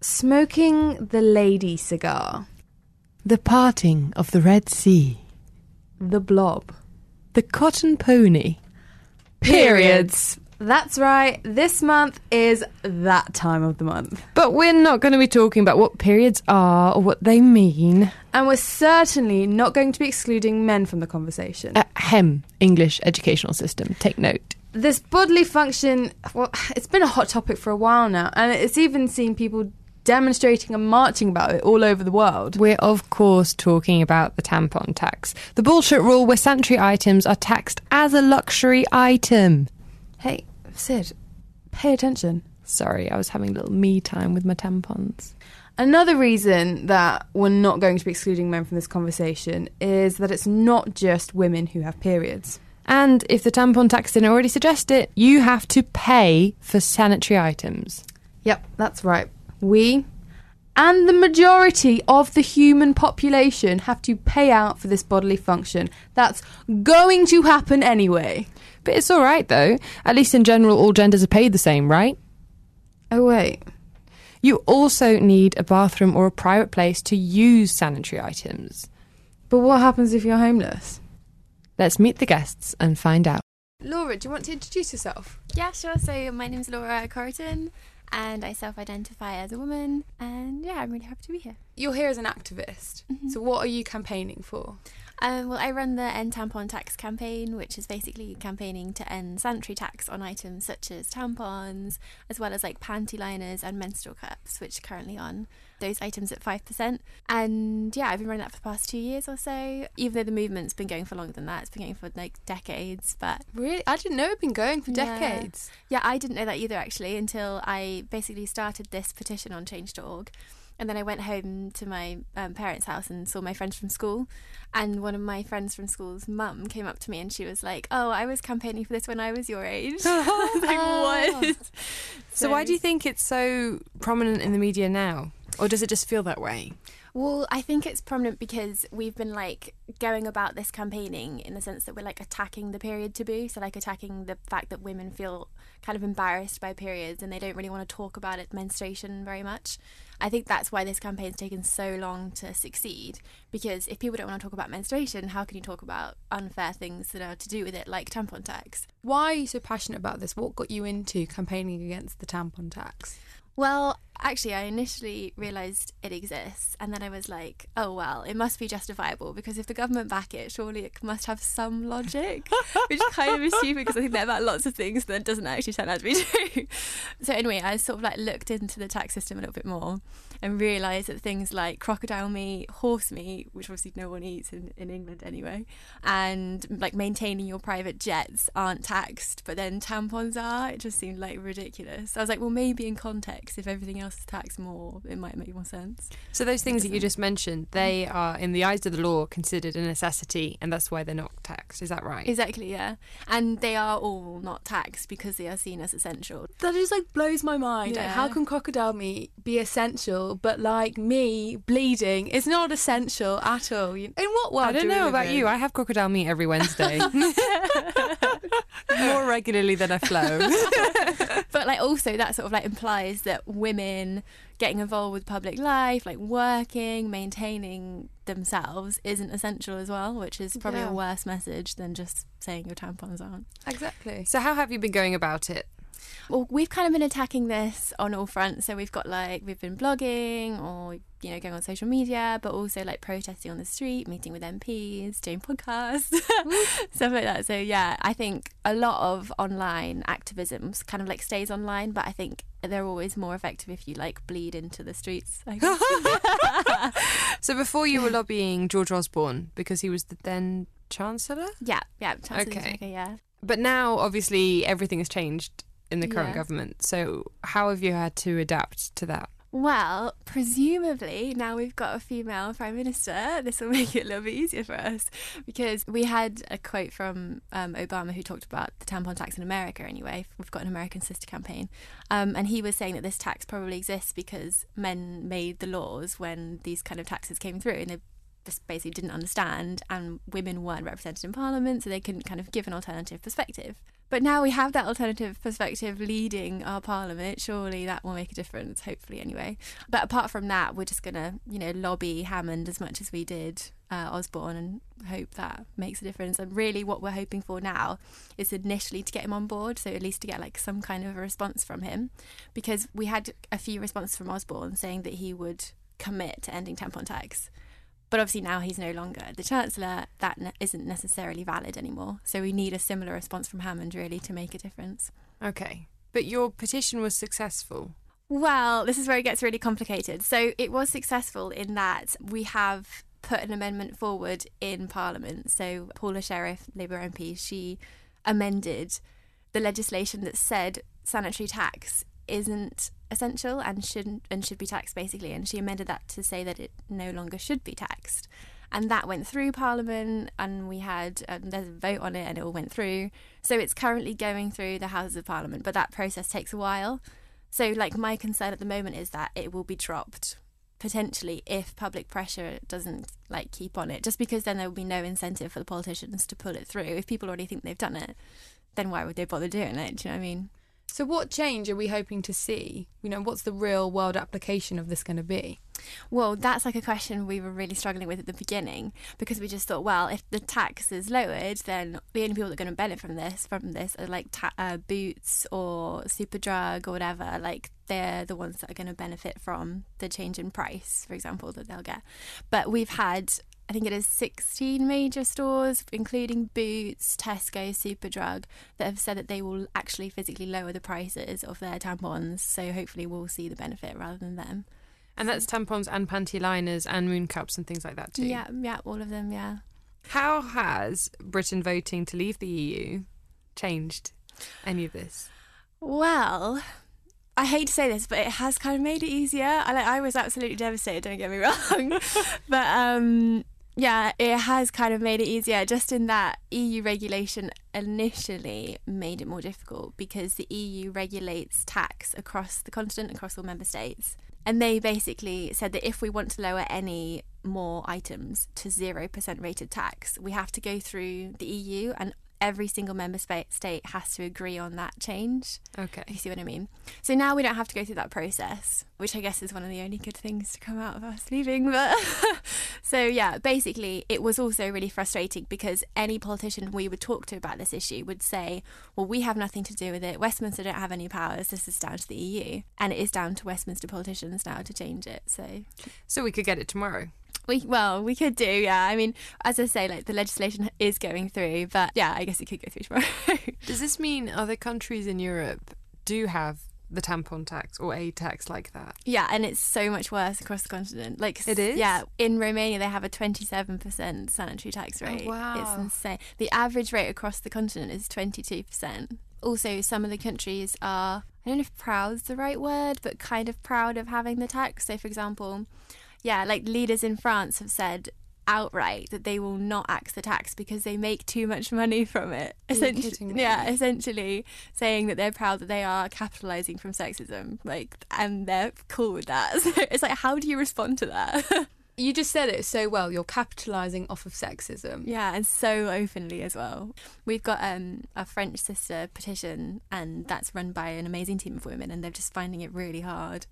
Smoking the lady cigar. The parting of the Red Sea. The blob. The cotton pony. Periods. That's right. This month is that time of the month. But we're not going to be talking about what periods are or what they mean. And we're certainly not going to be excluding men from the conversation. Hem. English educational system. Take note. this bodily function, well, it's been a hot topic for a while now, and it's even seen people demonstrating and marching about it all over the world. We're, of course, talking about the tampon tax. The bullshit rule where sanitary items are taxed as a luxury item. Hey, Sid, pay attention. Sorry, I was having a little me time with my tampons. Another reason that we're not going to be excluding men from this conversation is that it's not just women who have periods. And if the tampon tax didn't already suggest it, you have to pay for sanitary items. Yep, that's right. We and the majority of the human population have to pay out for this bodily function. That's going to happen anyway. But it's all right, though. At least in general, all genders are paid the same, right? Oh, wait. You also need a bathroom or a private place to use sanitary items. But what happens if you're homeless? Let's meet the guests and find out. Laura, do you want to introduce yourself? Yeah, sure. So my name's Laura Corrigan and I self identify as a woman. And yeah, I'm really happy to be here. You're here as an activist. Mm-hmm. So, what are you campaigning for? Um, well, I run the End Tampon Tax campaign, which is basically campaigning to end sanitary tax on items such as tampons, as well as like panty liners and menstrual cups, which are currently on those items at 5%. And yeah, I've been running that for the past two years or so, even though the movement's been going for longer than that. It's been going for like decades, but. Really? I didn't know it'd been going for Yeah. decades. Yeah, I didn't know that either actually until I basically started this petition on change.org. And then I went home to my um, parents' house and saw my friends from school. And one of my friends from school's mum came up to me and she was like, Oh, I was campaigning for this when I was your age. I was like, What? So, why do you think it's so prominent in the media now? Or does it just feel that way? Well, I think it's prominent because we've been like going about this campaigning in the sense that we're like attacking the period taboo. So, like attacking the fact that women feel kind of embarrassed by periods and they don't really want to talk about it, menstruation, very much. I think that's why this campaign's taken so long to succeed. Because if people don't want to talk about menstruation, how can you talk about unfair things that are to do with it, like tampon tax? Why are you so passionate about this? What got you into campaigning against the tampon tax? Well, actually, I initially realised it exists, and then I was like, oh, well, it must be justifiable because if the government back it, surely it must have some logic, which kind of is stupid because I think they're about lots of things that doesn't actually turn out to be true. so, anyway, I sort of like looked into the tax system a little bit more and realised that things like crocodile meat, horse meat, which obviously no one eats in, in England anyway, and like maintaining your private jets aren't taxed, but then tampons are. It just seemed like ridiculous. I was like, well, maybe in context, if everything else is taxed more, it might make more sense. So, those things that you just mentioned, they are, in the eyes of the law, considered a necessity, and that's why they're not taxed. Is that right? Exactly, yeah. And they are all not taxed because they are seen as essential. That just like blows my mind. Like, Yeah. how can crocodile meat be essential, but like me bleeding is not essential at all? In what world? I don't do we know live about in? you. I have crocodile meat every Wednesday. More regularly than I flow. but like also that sort of like implies that women getting involved with public life, like working, maintaining themselves isn't essential as well, which is probably Yeah. a worse message than just saying your tampons aren't. Exactly. So, how have you been going about it? Well, we've kind of been attacking this on all fronts. So we've got like we've been blogging or you know going on social media, but also like protesting on the street, meeting with MPs, doing podcasts, stuff like that. So yeah, I think a lot of online activism kind of like stays online, but I think they're always more effective if you like bleed into the streets. So before you were lobbying George Osborne because he was the then chancellor, yeah, yeah, Chancellor Okay. Zucker, yeah. but now obviously everything has changed in the current Yeah. government. So how have you had to adapt to that? Well, presumably now we've got a female prime minister, this will make it a little bit easier for us because we had a quote from um, Obama who talked about the tampon tax in America. Anyway, we've got an American sister campaign, um, and he was saying that this tax probably exists because men made the laws when these kind of taxes came through, and they just basically didn't understand, and women weren't represented in parliament, so they couldn't kind of give an alternative perspective. But now we have that alternative perspective leading our parliament. Surely that will make a difference, hopefully, anyway. But apart from that, we're just going to, you know, lobby Hammond as much as we did uh, Osborne and hope that makes a difference. And really, what we're hoping for now is initially to get him on board, so at least to get like some kind of a response from him, because we had a few responses from Osborne saying that he would commit to ending tampon tax. But obviously now he's no longer the chancellor. That ne- isn't necessarily valid anymore. So we need a similar response from Hammond really to make a difference. Okay. But your petition was successful. Well, this is where it gets really complicated. So it was successful in that we have put an amendment forward in Parliament. So Paula Sherriff, Labour MP, she amended the legislation that said sanitary tax isn't essential and shouldn't and should be taxed basically. And she amended that to say that it no longer should be taxed. And that went through parliament and we had um, there's a vote on it and it all went through. So it's currently going through the houses of parliament but that process takes a while. So like my concern at the moment is that it will be dropped potentially if public pressure doesn't like keep on it. Just because then there will be no incentive for the politicians to pull it through. If people already think they've done it then why would they bother doing it? Do you know what i mean So, what change are we hoping to see? You know, what's the real world application of this going to be? Well, that's like a question we were really struggling with at the beginning because we just thought, well, if the tax is lowered, then the only people that are going to benefit from this from this are like ta- uh, Boots or Superdrug or whatever. Like they're the ones that are going to benefit from the change in price, for example, that they'll get. But we've had. I think it is 16 major stores, including Boots, Tesco, Superdrug, that have said that they will actually physically lower the prices of their tampons. So hopefully we'll see the benefit rather than them. And that's tampons and panty liners and moon cups and things like that too. Yeah, yeah, all of them, yeah. How has Britain voting to leave the EU changed any of this? Well, I hate to say this, but it has kind of made it easier. I like I was absolutely devastated, don't get me wrong. but um yeah, it has kind of made it easier just in that EU regulation initially made it more difficult because the EU regulates tax across the continent, across all member states. And they basically said that if we want to lower any more items to 0% rated tax, we have to go through the EU and every single member state has to agree on that change. Okay. You see what I mean. So now we don't have to go through that process, which I guess is one of the only good things to come out of us leaving. But so yeah, basically, it was also really frustrating because any politician we would talk to about this issue would say, "Well, we have nothing to do with it. Westminster don't have any powers. This is down to the EU, and it is down to Westminster politicians now to change it." So So we could get it tomorrow. We well, we could do, yeah. I mean, as I say, like the legislation is going through, but yeah, I guess it could go through tomorrow. Does this mean other countries in Europe do have the tampon tax or a tax like that? Yeah, and it's so much worse across the continent. Like It is? Yeah, in Romania they have a twenty-seven percent sanitary tax oh, rate. wow. it's insane. The average rate across the continent is twenty-two percent. Also, some of the countries are I don't know if proud's the right word, but kind of proud of having the tax. So, for example, yeah, like leaders in France have said outright that they will not axe the tax because they make too much money from it. Essentially, yeah, essentially saying that they're proud that they are capitalizing from sexism, like, and they're cool with that. So it's like, how do you respond to that? You just said it so well. You're capitalising off of sexism. yeah, and so openly as well. We've got um, a French sister petition, and that's run by an amazing team of women, and they're just finding it really hard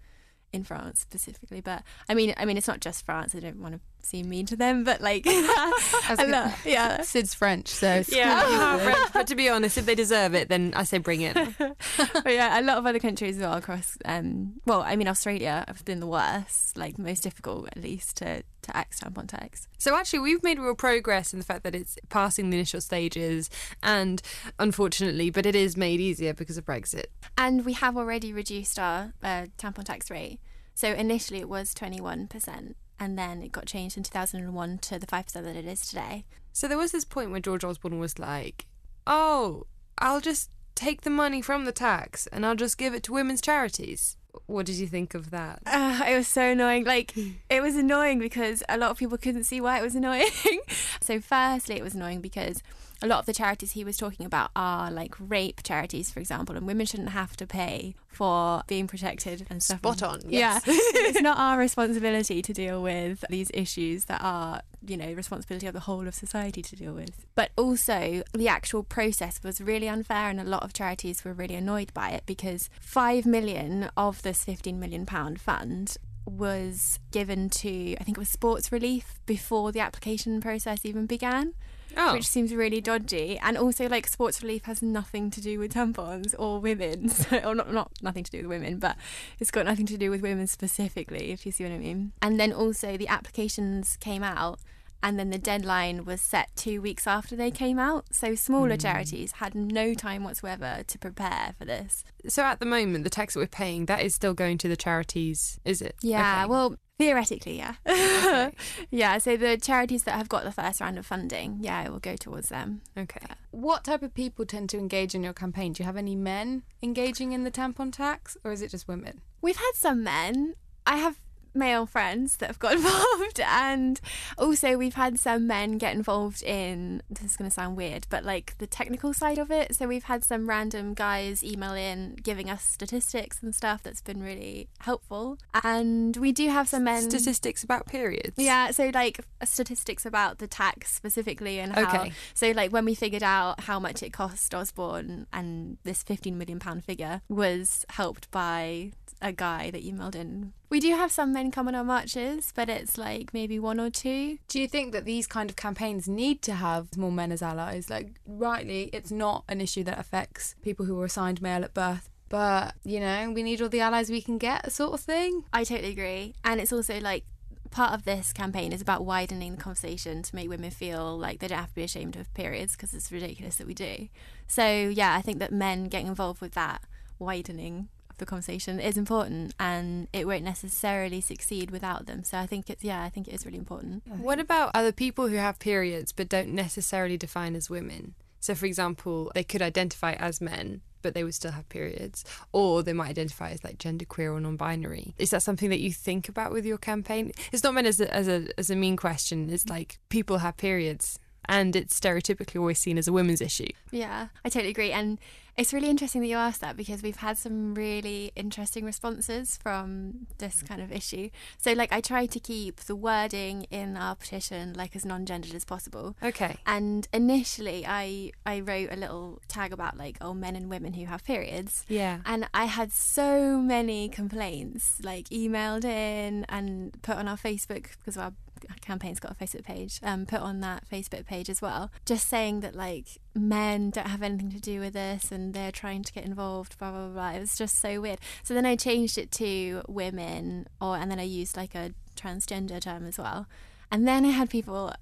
in France specifically. But I mean, I mean, it's not just France. I don't want to seem mean to them, but like, a lot, yeah. Sid's French, so Yeah, you French, but to be honest, if they deserve it, then I say bring it. but yeah, a lot of other countries as well across. Um, well, I mean, Australia have been the worst, like the most difficult at least to to axe tampon tax. So actually, we've made real progress in the fact that it's passing the initial stages, and unfortunately, but it is made easier because of Brexit. And we have already reduced our uh, tampon tax rate. So initially it was 21%, and then it got changed in 2001 to the 5% that it is today. So there was this point where George Osborne was like, "Oh, I'll just take the money from the tax and I'll just give it to women's charities." What did you think of that? Uh, it was so annoying. Like, it was annoying because a lot of people couldn't see why it was annoying. so, firstly, it was annoying because a lot of the charities he was talking about are like rape charities, for example, and women shouldn't have to pay for being protected and stuff. Spot on, Yeah. it's not our responsibility to deal with these issues that are, you know, responsibility of the whole of society to deal with. But also, the actual process was really unfair, and a lot of charities were really annoyed by it because 5 million of this 15 million pound fund was given to I think it was sports relief before the application process even began Oh. which seems really dodgy. And also, like, sports relief has nothing to do with tampons or women, so, or not, not nothing to do with women, but it's got nothing to do with women specifically, if you see what I mean. And then also, the applications came out. And then the deadline was set two weeks after they came out. So smaller hmm. charities had no time whatsoever to prepare for this. So at the moment, the tax that we're paying that is still going to the charities, is it? Yeah, Okay. well, theoretically, yeah. yeah, so the charities that have got the first round of funding, yeah, it will go towards them. okay. What type of people tend to engage in your campaign? Do you have any men engaging in the tampon tax, or is it just women? We've had some men. I have male friends that have got involved, and also we've had some men get involved in this is going to sound weird, but like the technical side of it. So we've had some random guys email in giving us statistics and stuff that's been really helpful, and we do have some men Statistics about periods. Yeah, so like statistics about the tax specifically and how. Okay. So like when we figured out how much it cost Osborne and this 15 million pound figure was helped by a guy that emailed in. We do have some men come on our marches, but it's like maybe one or two. Do you think that these kind of campaigns need to have more men as allies? Like, rightly, it's not an issue that affects people who were assigned male at birth, but you know, we need all the allies we can get, sort of thing. I totally agree. And it's also like part of this campaign is about widening the conversation to make women feel like they don't have to be ashamed of periods because it's ridiculous that we do. So, yeah, I think that men getting involved with that widening the conversation is important and it won't necessarily succeed without them. So, I think it's, yeah, I think it is really important. What about other people who have periods but don't necessarily define as women? So, for example, they could identify as men, but they would still have periods, or they might identify as like genderqueer or non-binary. Is that something that you think about with your campaign? It's not meant as a as a as a mean question. It's like people have periods, and it's stereotypically always seen as a women's issue. Yeah, I totally agree. And it's really interesting that you asked that because we've had some really interesting responses from this kind of issue. So, like, I try to keep the wording in our petition like as non-gendered as possible. Okay. And initially, I I wrote a little tag about like oh men and women who have periods. Yeah. And I had so many complaints, like emailed in and put on our Facebook because of our campaign's got a Facebook page, um, put on that Facebook page as well, just saying that like men don't have anything to do with this and they're trying to get involved, blah blah blah. It was just so weird. So then I changed it to women, or and then I used like a transgender term as well. And then I had people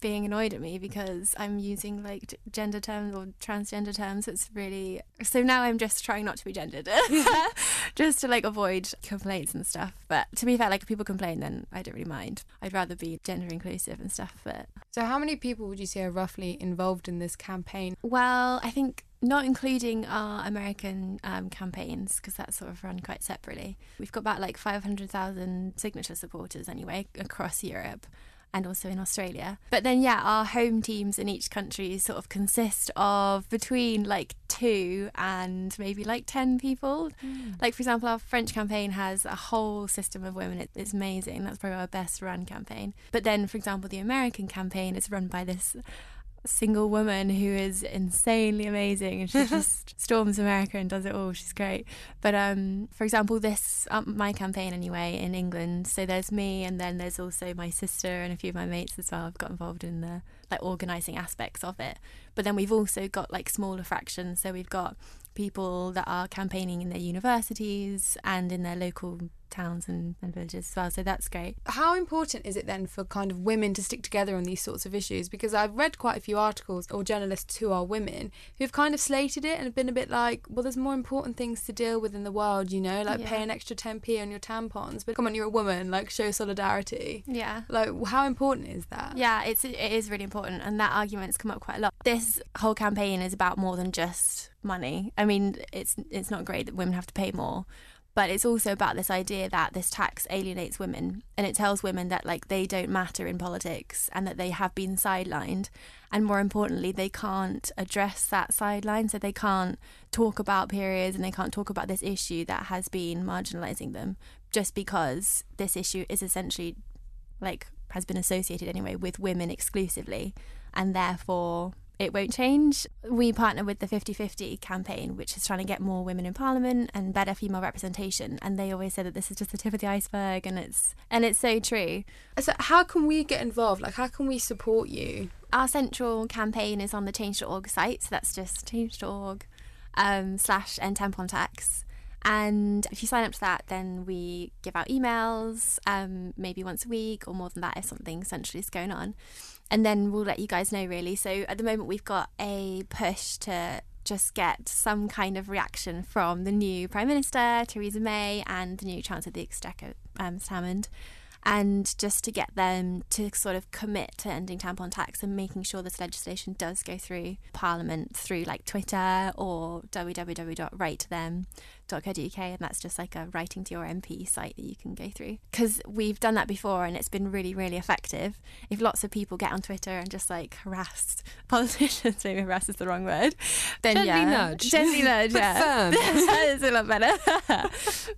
being annoyed at me because I'm using like gender terms or transgender terms. It's really so now I'm just trying not to be gendered, just to like avoid complaints and stuff. But to be fair, like if people complain, then I don't really mind. I'd rather be gender inclusive and stuff. But So, how many people would you say are roughly involved in this campaign? well, I think not including our American um, campaigns because that's sort of run quite separately. We've got about like 500,000 signature supporters anyway across Europe and also in Australia. But then, yeah, our home teams in each country sort of consist of between like two and maybe like 10 people. Hmm. Like, for example, our French campaign has a whole system of women. It- It's amazing. That's probably our best run campaign. But then, for example, the American campaign is run by this single woman who is insanely amazing and she just storms America and does it all. She's great. But um, for example, this um, my campaign anyway in England. So there's me, and then there's also my sister and a few of my mates as well. I've got involved in the like organising aspects of it. But then we've also got like smaller fractions. So we've got people that are campaigning in their universities and in their local towns and, and villages as well. So that's great. How important is it then for kind of women to stick together on these sorts of issues? Because I've read quite a few articles or journalists who are women who've kind of slated it and have been a bit like, well, there's more important things to deal with in the world, you know, like Yeah. pay an extra 10p on your tampons. But come on, you're a woman, like show solidarity. Yeah. Like, how important is that? Yeah, it's it is really important, and that argument's come up quite a lot. This whole campaign is about more than just money. I mean, it's it's not great that women have to pay more, but it's also about this idea that this tax alienates women, and it tells women that like they don't matter in politics, and that they have been sidelined, and more importantly, they can't address that sideline, so they can't talk about periods, and they can't talk about this issue that has been marginalising them, just because this issue is essentially like has been associated anyway with women exclusively and therefore it won't change. We partner with the 50-50 campaign which is trying to get more women in parliament and better female representation and they always say that this is just the tip of the iceberg and it's and it's so true. So, how can we get involved? Like, how can we support you? Our central campaign is on the change.org site so that's just change.org um, slash end tampon tax and if you sign up to that, then we give out emails, um, maybe once a week or more than that if something essentially is going on. And then we'll let you guys know really. So at the moment, we've got a push to just get some kind of reaction from the new Prime Minister, Theresa May, and the new Chancellor of the Exchequer, um, Hammond. And just to get them to sort of commit to ending tampon tax and making sure this legislation does go through Parliament through like Twitter or www.writetothem.co.uk, and that's just like a writing to your MP site that you can go through. Because we've done that before and it's been really, really effective. If lots of people get on Twitter and just like harass politicians, maybe harass is the wrong word, then Gently yeah, nudge. gently nudge, yeah, that is a lot better.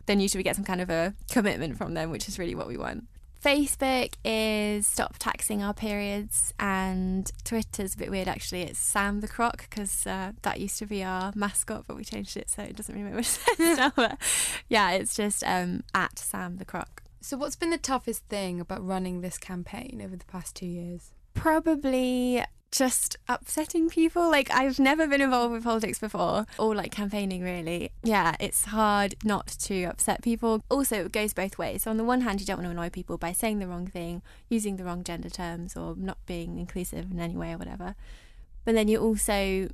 then usually we get some kind of a commitment from them, which is really what we want. Facebook is Stop Taxing Our Periods, and Twitter's a bit weird actually. It's Sam the Croc because uh, that used to be our mascot, but we changed it so it doesn't really make much sense now. But yeah, it's just um, at Sam the Croc. So, what's been the toughest thing about running this campaign over the past two years? Probably just upsetting people. Like I've never been involved with politics before or like campaigning really. Yeah, it's hard not to upset people. Also, it goes both ways. So on the one hand, you don't want to annoy people by saying the wrong thing, using the wrong gender terms or not being inclusive in any way or whatever. But then you also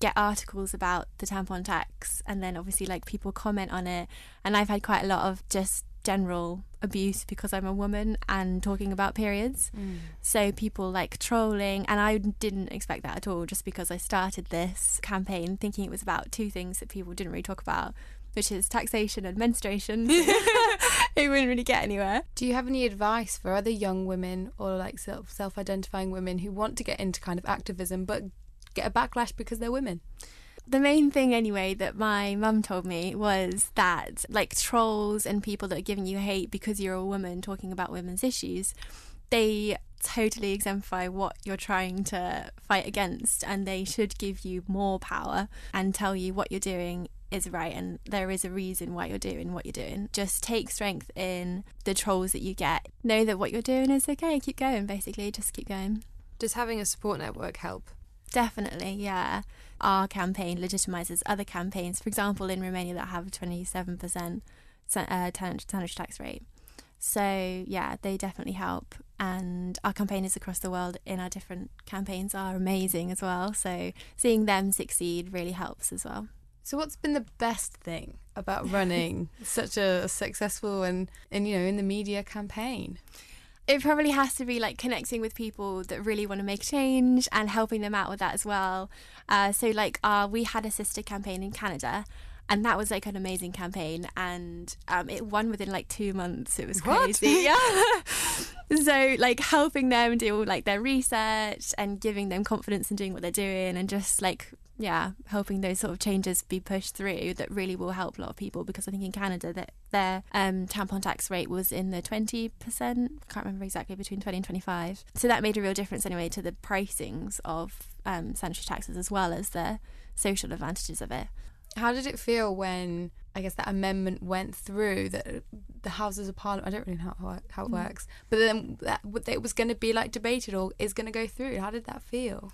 get articles about the tampon tax and then obviously like people comment on it and I've had quite a lot of just general abuse because I'm a woman and talking about periods. Mm. So people like trolling, and I didn't expect that at all just because I started this campaign thinking it was about two things that people didn't really talk about, which is taxation and menstruation. it wouldn't really get anywhere. Do you have any advice for other young women or like self self identifying women who want to get into kind of activism but get a backlash because they're women? The main thing anyway that my mum told me was that like trolls and people that are giving you hate because you're a woman talking about women's issues they totally exemplify what you're trying to fight against and they should give you more power and tell you what you're doing is right and there is a reason why you're doing what you're doing just take strength in the trolls that you get know that what you're doing is okay keep going basically just keep going Does having a support network help? Definitely, yeah. Our campaign legitimizes other campaigns, for example, in Romania that have a 27% uh, tonnage tax rate. So, yeah, they definitely help. And our campaigners across the world in our different campaigns are amazing as well. So, seeing them succeed really helps as well. So, what's been the best thing about running such a successful and, and you know in the media campaign? It probably has to be like connecting with people that really want to make change and helping them out with that as well. Uh, so like uh, we had a sister campaign in Canada. And that was like an amazing campaign, and um, it won within like two months. It was What? crazy, yeah. so like helping them do all like their research and giving them confidence in doing what they're doing, and just like yeah, helping those sort of changes be pushed through that really will help a lot of people because I think in Canada that their um, tampon tax rate was in the 20%, I can't remember exactly, between 20 and 25. So that made a real difference anyway to the pricings of um, sanitary taxes as well as the social advantages of it. How did it feel when I guess that amendment went through that the Houses of Parliament? I don't really know how, how it works, but then that it was going to be like debated or is going to go through. How did that feel?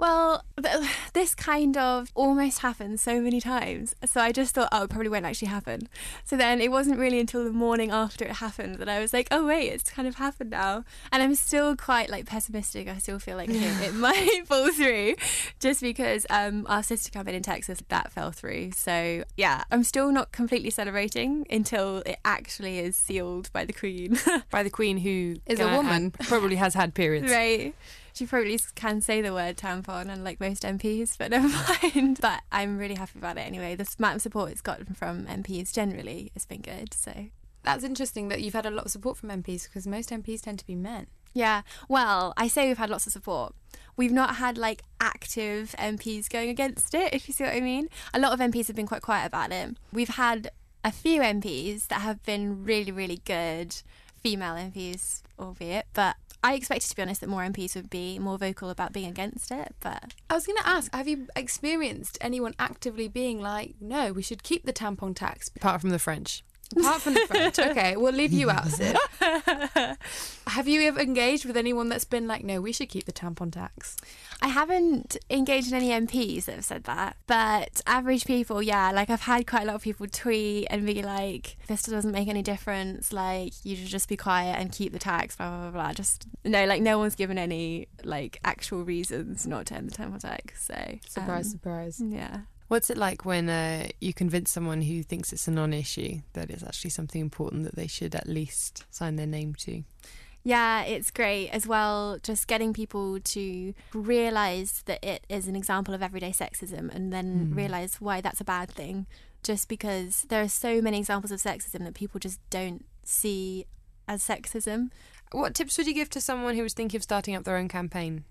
Well, th- this kind of almost happened so many times. So I just thought, oh, it probably won't actually happen. So then it wasn't really until the morning after it happened that I was like, oh, wait, it's kind of happened now. And I'm still quite like pessimistic. I still feel like okay, it might fall through just because um, our sister campaign in Texas, that fell through. So yeah, I'm still not completely celebrating until it actually is sealed by the Queen. By the Queen, who Is a woman. probably has had periods. Right. She probably can say the word tampon, unlike most MPs, but never mind. But I'm really happy about it anyway. The amount of support it's gotten from MPs generally has been good. So That's interesting that you've had a lot of support from MPs because most MPs tend to be men. yeah, well, I say we've had lots of support. We've not had like active MPs going against it, if you see what I mean. A lot of MPs have been quite quiet about it. We've had a few MPs that have been really, really good, female MPs, albeit, but I expected, to be honest, that more MPs would be more vocal about being against it, but I was going to ask, have you experienced anyone actively being like, no, we should keep the tampon tax? Apart from the French. Apart from the French. Okay, we'll leave you out, Sid. have you ever engaged with anyone that's been like, no, we should keep the tampon tax? I haven't engaged in any MPs that have said that, but average people, yeah, like I've had quite a lot of people tweet and be like, this doesn't make any difference, like you should just be quiet and keep the tax, blah, blah, blah, blah. Just, no, like no one's given any like actual reasons not to end the tampon tax, so. Surprise, um, surprise. Yeah. What's it like when uh, you convince someone who thinks it's a non issue that it's actually something important that they should at least sign their name to? Yeah, it's great as well. Just getting people to realize that it is an example of everyday sexism and then realize why that's a bad thing. Just because there are so many examples of sexism that people just don't see as sexism. What tips would you give to someone who was thinking of starting up their own campaign?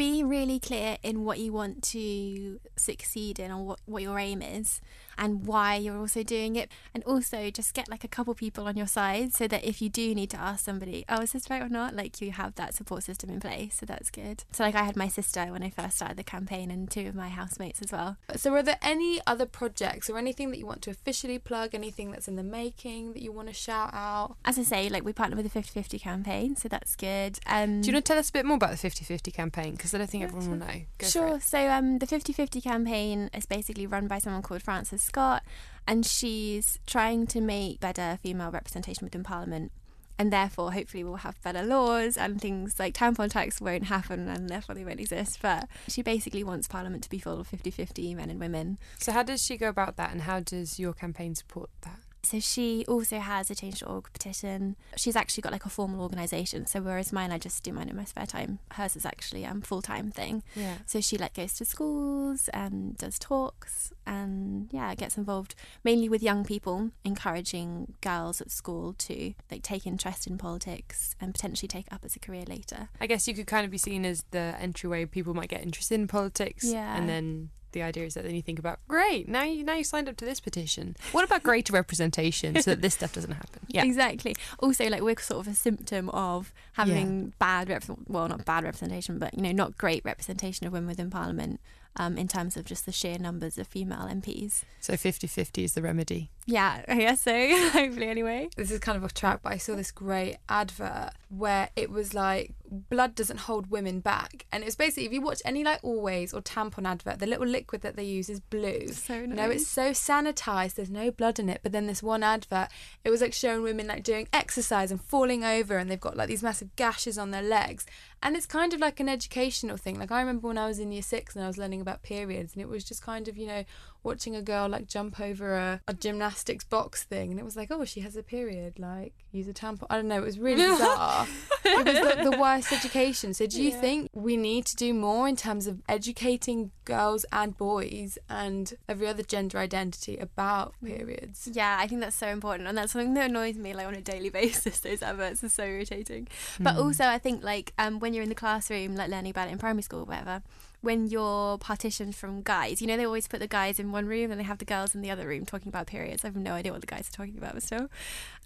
Be really clear in what you want to succeed in or what, what your aim is and why you're also doing it. And also just get like a couple people on your side so that if you do need to ask somebody, oh, is this right or not? Like you have that support system in place. So that's good. So like I had my sister when I first started the campaign and two of my housemates as well. So, are there any other projects or anything that you want to officially plug? Anything that's in the making that you want to shout out? As I say, like we partnered with the 50 50 campaign, so that's good. Um, Do you want to tell us a bit more about the 50 50 campaign? Because I don't think everyone will know. Go sure. So um, the 50-50 campaign is basically run by someone called Frances Scott, and she's trying to make better female representation within Parliament. And therefore, hopefully, we'll have better laws and things like tampon tax won't happen and therefore they won't exist. But she basically wants Parliament to be full of 50 50 men and women. So, how does she go about that and how does your campaign support that? So she also has a change.org petition. She's actually got like a formal organisation. So whereas mine, I just do mine in my spare time. Hers is actually a um, full time thing. Yeah. So she like goes to schools and does talks and yeah, gets involved mainly with young people, encouraging girls at school to like take interest in politics and potentially take it up as a career later. I guess you could kind of be seen as the entryway people might get interested in politics. Yeah. And then the idea is that then you think about, great, now you now you signed up to this petition. What about greater representation so that this stuff doesn't happen? Yeah. Exactly. Also, like we're sort of a symptom of having bad rep- well, not bad representation, but you know, not great representation of women within Parliament um, in terms of just the sheer numbers of female MPs. So 50 50 is the remedy. Yeah, I guess so. Hopefully, anyway. This is kind of off track, but I saw this great advert where it was like blood doesn't hold women back, and it was basically if you watch any like Always or tampon advert, the little liquid that they use is blue. So You know, it's so sanitized. There's no blood in it. But then this one advert, it was like showing women like doing exercise and falling over, and they've got like these massive gashes on their legs, and it's kind of like an educational thing. Like I remember when I was in year six and I was learning about periods, and it was just kind of you know watching a girl like jump over a, a gymnastics box thing, and it was like, oh, she has a period. Like use a tampon. I don't know. It was really bizarre. it was the, the worst education. So do you think we need to do more in terms of educating girls and boys and every other gender identity about periods? Yeah, I think that's so important, and that's something that annoys me like on a daily basis. Those adverts are so irritating. But also, I think like um, when you're in the classroom, like learning about it in primary school, or whatever, when you're partitioned from guys. You know, they always put the guys in one room and they have the girls in the other room talking about periods. I have no idea what the guys are talking about, still.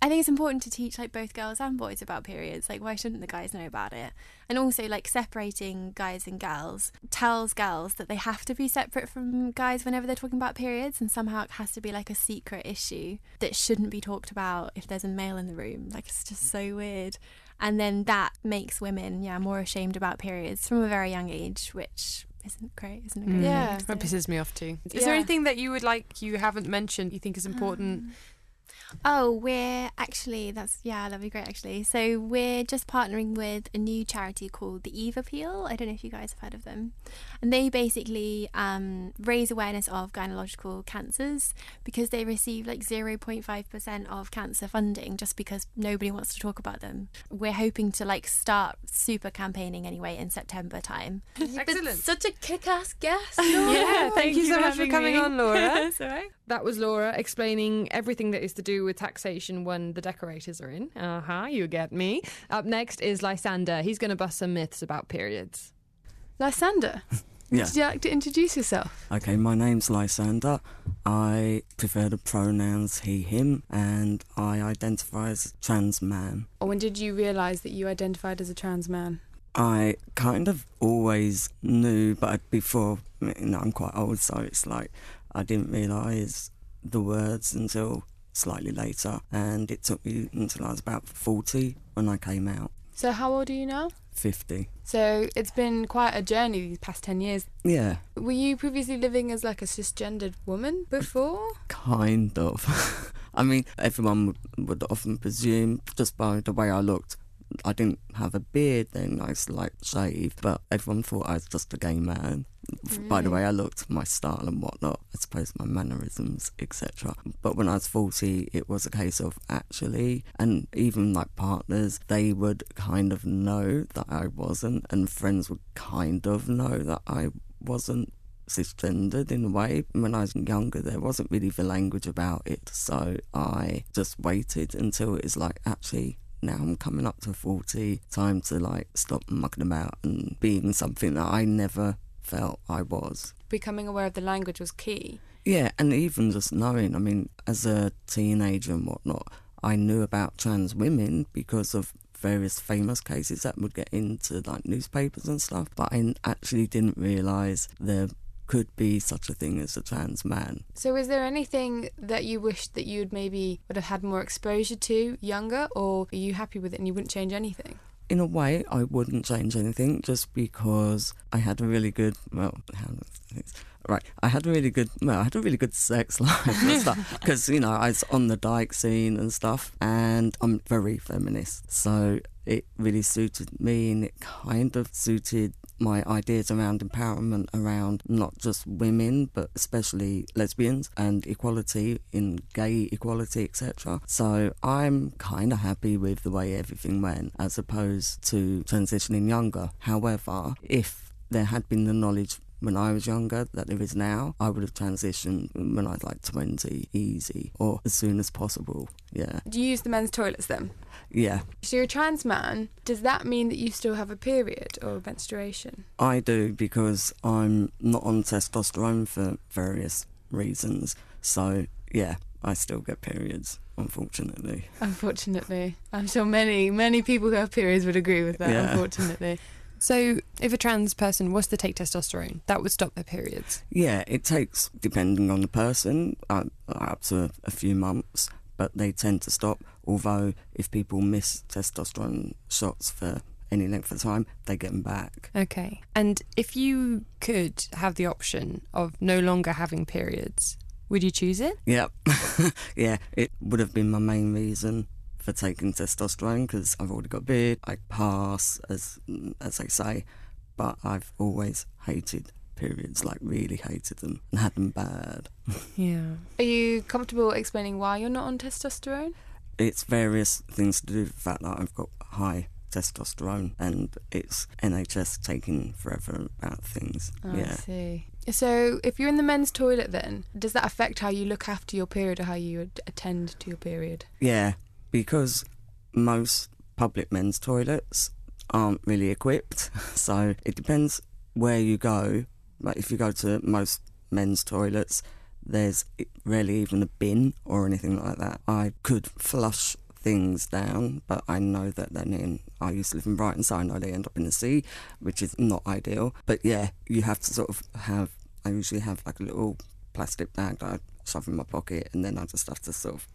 I think it's important to teach like both girls and boys about periods. Like, why shouldn't the guys know about it? And also, like, separating guys and girls tells girls that they have to be separate from guys whenever they're talking about periods, and somehow it has to be like a secret issue that shouldn't be talked about if there's a male in the room. Like, it's just so weird and then that makes women yeah more ashamed about periods from a very young age which isn't great isn't it great? Yeah. That pisses me off too. Is Yeah. there anything that you would like you haven't mentioned you think is important? Um, Oh, we're actually that's yeah, that'd be great actually. So we're just partnering with a new charity called the Eve Appeal. I don't know if you guys have heard of them, and they basically um, raise awareness of gynecological cancers because they receive like zero point five percent of cancer funding just because nobody wants to talk about them. We're hoping to like start super campaigning anyway in September time. Excellent. Such a kick-ass guest. Yeah, thank, you so much for coming me. on, Laura. That's all right. That was Laura explaining everything that is to do with taxation when the decorators are in. Uh huh, you get me. Up next is Lysander. He's going to bust some myths about periods. Lysander, Yeah. would you like to introduce yourself? Okay, my name's Lysander. I prefer the pronouns he, him, and I identify as trans man. Or when did you realise that you identified as a trans man? I kind of always knew, but before, you know, I'm quite old, so it's like I didn't realise the words until slightly later, and it took me until I was about 40 when I came out. So how old are you now? 50. So it's been quite a journey these past 10 years. Yeah, Were you previously living as like a cisgendered woman before? kind of. I mean, everyone would, would often presume, just by the way I looked, I didn't have a beard then, I was like shaved, but everyone thought I was just a gay man. By the way I looked, my style and whatnot, I suppose my mannerisms, etc. But when I was 40, it was a case of actually, and even like partners, they would kind of know that I wasn't, and friends would kind of know that I wasn't cisgendered in a way. When I was younger, there wasn't really the language about it, so I just waited until it was like, actually, now I'm coming up to 40, time to like stop mucking about and being something that I never felt I was. Becoming aware of the language was key. Yeah, and even just knowing, I mean, as a teenager and whatnot, I knew about trans women because of various famous cases that would get into like newspapers and stuff, but I actually didn't realise there could be such a thing as a trans man. So is there anything that you wish that you'd maybe would have had more exposure to younger or are you happy with it and you wouldn't change anything? In a way, I wouldn't change anything just because I had a really good, well, how do I say this? right, I had a really good, well, I had a really good sex life and stuff because, you know, I was on the dyke scene and stuff and I'm very feminist. So it really suited me and it kind of suited my ideas around empowerment around not just women but especially lesbians and equality in gay equality etc so i'm kind of happy with the way everything went as opposed to transitioning younger however if there had been the knowledge when I was younger that there is now, I would have transitioned when I was like 20, easy, or as soon as possible. Yeah. Do you use the men's toilets then? Yeah. So you're a trans man. Does that mean that you still have a period or menstruation? I do because I'm not on testosterone for various reasons. So, yeah, I still get periods, unfortunately. Unfortunately. I'm sure many, many people who have periods would agree with that, Yeah. unfortunately. So, if a trans person was to take testosterone, that would stop their periods. Yeah, it takes, depending on the person, uh, up to a few months, but they tend to stop. Although, if people miss testosterone shots for any length of time, they get them back. Okay. And if you could have the option of no longer having periods, would you choose it? Yep. yeah, it would have been my main reason for taking testosterone because I've already got a beard. I pass, as as they say, but I've always hated periods, like really hated them and had them bad. Yeah. Are you comfortable explaining why you're not on testosterone? It's various things to do with the fact that I've got high testosterone and it's NHS taking forever about things. Oh, yeah. I see. So, if you're in the men's toilet, then does that affect how you look after your period or how you attend to your period? Yeah, because most public men's toilets aren't really equipped. So it depends where you go, like if you go to most men's toilets, there's rarely even a bin or anything like that. I could flush things down, but I know that then in I used to live in Brighton, so I know they end up in the sea, which is not ideal. But yeah, you have to sort of have. I usually have like a little plastic bag that I shove in my pocket, and then I just have to sort of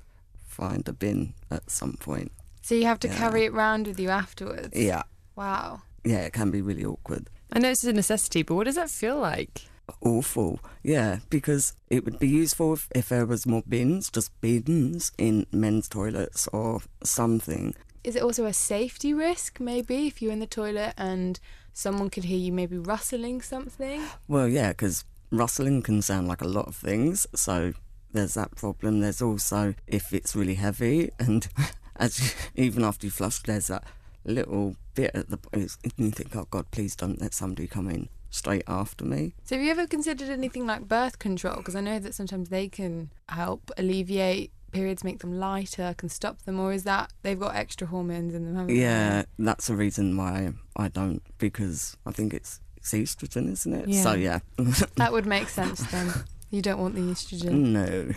find a bin at some point. So you have to Yeah. carry it round with you afterwards. Yeah, Wow. yeah, it can be really awkward. I know it's a necessity, but what does that feel like? Awful. Yeah, because it would be useful if, if there was more bins, just bins in men's toilets or something. Is it also a safety risk, maybe, if you're in the toilet and someone could hear you maybe rustling something? Well, yeah, because rustling can sound like a lot of things, so there's that problem. There's also if it's really heavy, and as you, even after you flush, there's that little bit at the and you think, oh God, please don't let somebody come in straight after me. So have you ever considered anything like birth control? Because I know that sometimes they can help alleviate periods, make them lighter, can stop them, or is that they've got extra hormones in them? Haven't they? Yeah, that's the reason why I don't because I think it's it's estrogen, isn't it? Yeah. So yeah, That would make sense then. You don't want the estrogen. no.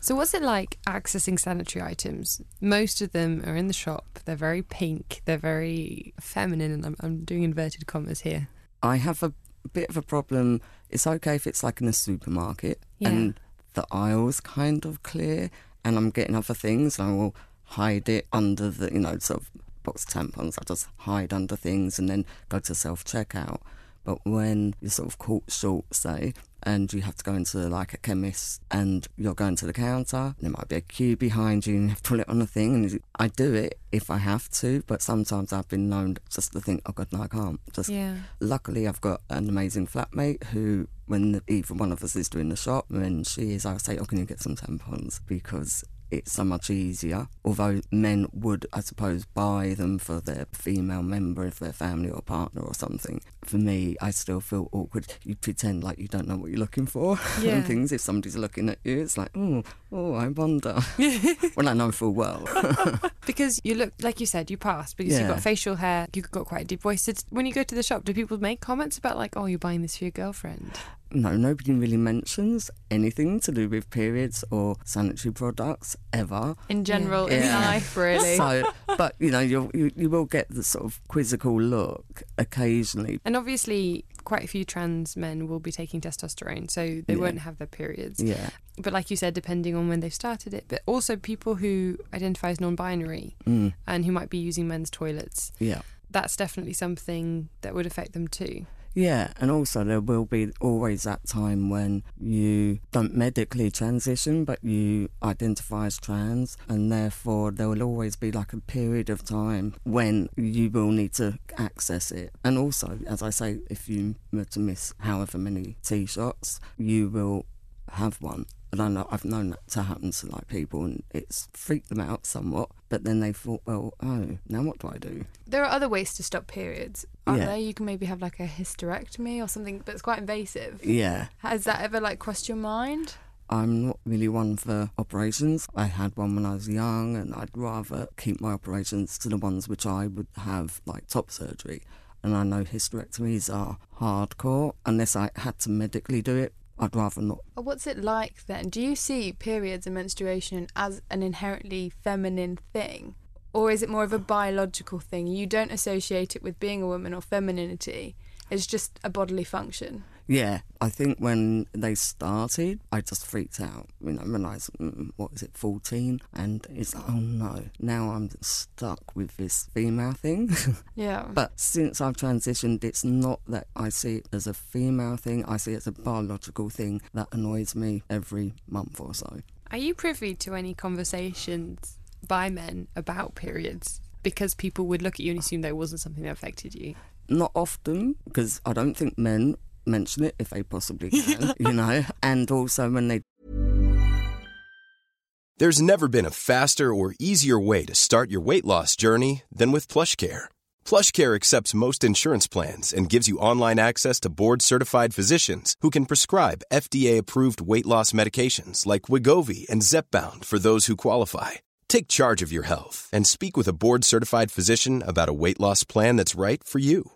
So, what's it like accessing sanitary items? Most of them are in the shop. They're very pink. They're very feminine, and I'm, I'm doing inverted commas here. I have a bit of a problem. It's okay if it's like in a supermarket Yeah. and the aisles kind of clear and I'm getting other things and I will hide it under the, you know, sort of box of tampons. I just hide under things and then go to self checkout. But when you're sort of caught short, say, and you have to go into like a chemist and you're going to the counter, there might be a queue behind you and you have to pull it on a thing. And I do it if I have to, but sometimes I've been known just to think, oh God, no, I can't. Just Yeah. Luckily, I've got an amazing flatmate who, when either one of us is doing the shop, when she is, I'll say, "Oh, can you get some tampons?" Because it's so much easier. Although men would, I suppose, buy them for their female member if their family or partner or something. For me, I still feel awkward. You pretend like you don't know what you're looking for Yeah. and things. If somebody's looking at you, it's like, oh, oh, I wonder. well, I know full well. Because you look, like you said, you passed because you've got facial hair, you've got quite a deep voice. Did- When you go to the shop, do people make comments about, like, oh, you're buying this for your girlfriend? No, nobody really mentions anything to do with periods or sanitary products ever. In general, in Yeah. life, really. So, but you know, you'll, you you will get the sort of quizzical look occasionally. And obviously, quite a few trans men will be taking testosterone, so they Yeah. won't have their periods. Yeah, But like you said, depending on when they've started it, but also people who identify as non binary mm, and who might be using men's toilets, yeah, that's definitely something that would affect them too. Yeah. And also, there will be always that time when you don't medically transition, but you identify as trans, and therefore there will always be like a period of time when you will need to access it. And also, as I say, if you were to miss however many T shots, you will have one. And I know I've known that to happen to like people, and it's freaked them out somewhat. But then they thought, well, oh, now what do I do? There are other ways to stop periods, aren't Yeah. there? You can maybe have like a hysterectomy or something, but it's quite invasive. Yeah, Has that ever like crossed your mind? I'm not really one for operations. I had one when I was young, and I'd rather keep my operations to the ones which I would have like top surgery. And I know hysterectomies are hardcore. Unless I had to medically do it, I'd rather not. What's it like then? Do you see periods and menstruation as an inherently feminine thing? Or is it more of a biological thing? You don't associate it with being a woman or femininity. It's just a bodily function. Yeah, I think when they started, I just freaked out. You know, when I was, mm, what it, 14? And it's like, oh no, now I'm stuck with this female thing. Yeah. but since I've transitioned, it's not that I see it as a female thing, I see it as a biological thing that annoys me every month or so. Are you privy to any conversations by men about periods? Because people would look at you and assume that it wasn't something that affected you. Not often, because I don't think men mention it if they possibly can, you know, and also when they There's never been a faster or easier way to start your weight loss journey than with PlushCare. PlushCare accepts most insurance plans and gives you online access to board-certified physicians who can prescribe FDA-approved weight loss medications like Wegovy and Zepbound for those who qualify. Take charge of your health and speak with a board-certified physician about a weight loss plan that's right for you.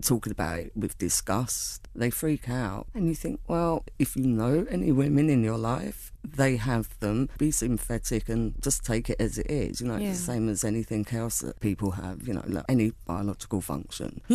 talking about it with disgust. They freak out. And you think, well, if you know any women in your life, they have them. Be sympathetic and just take it as it is. You know, Yeah. it's the same as anything else that people have, you know, like any biological function.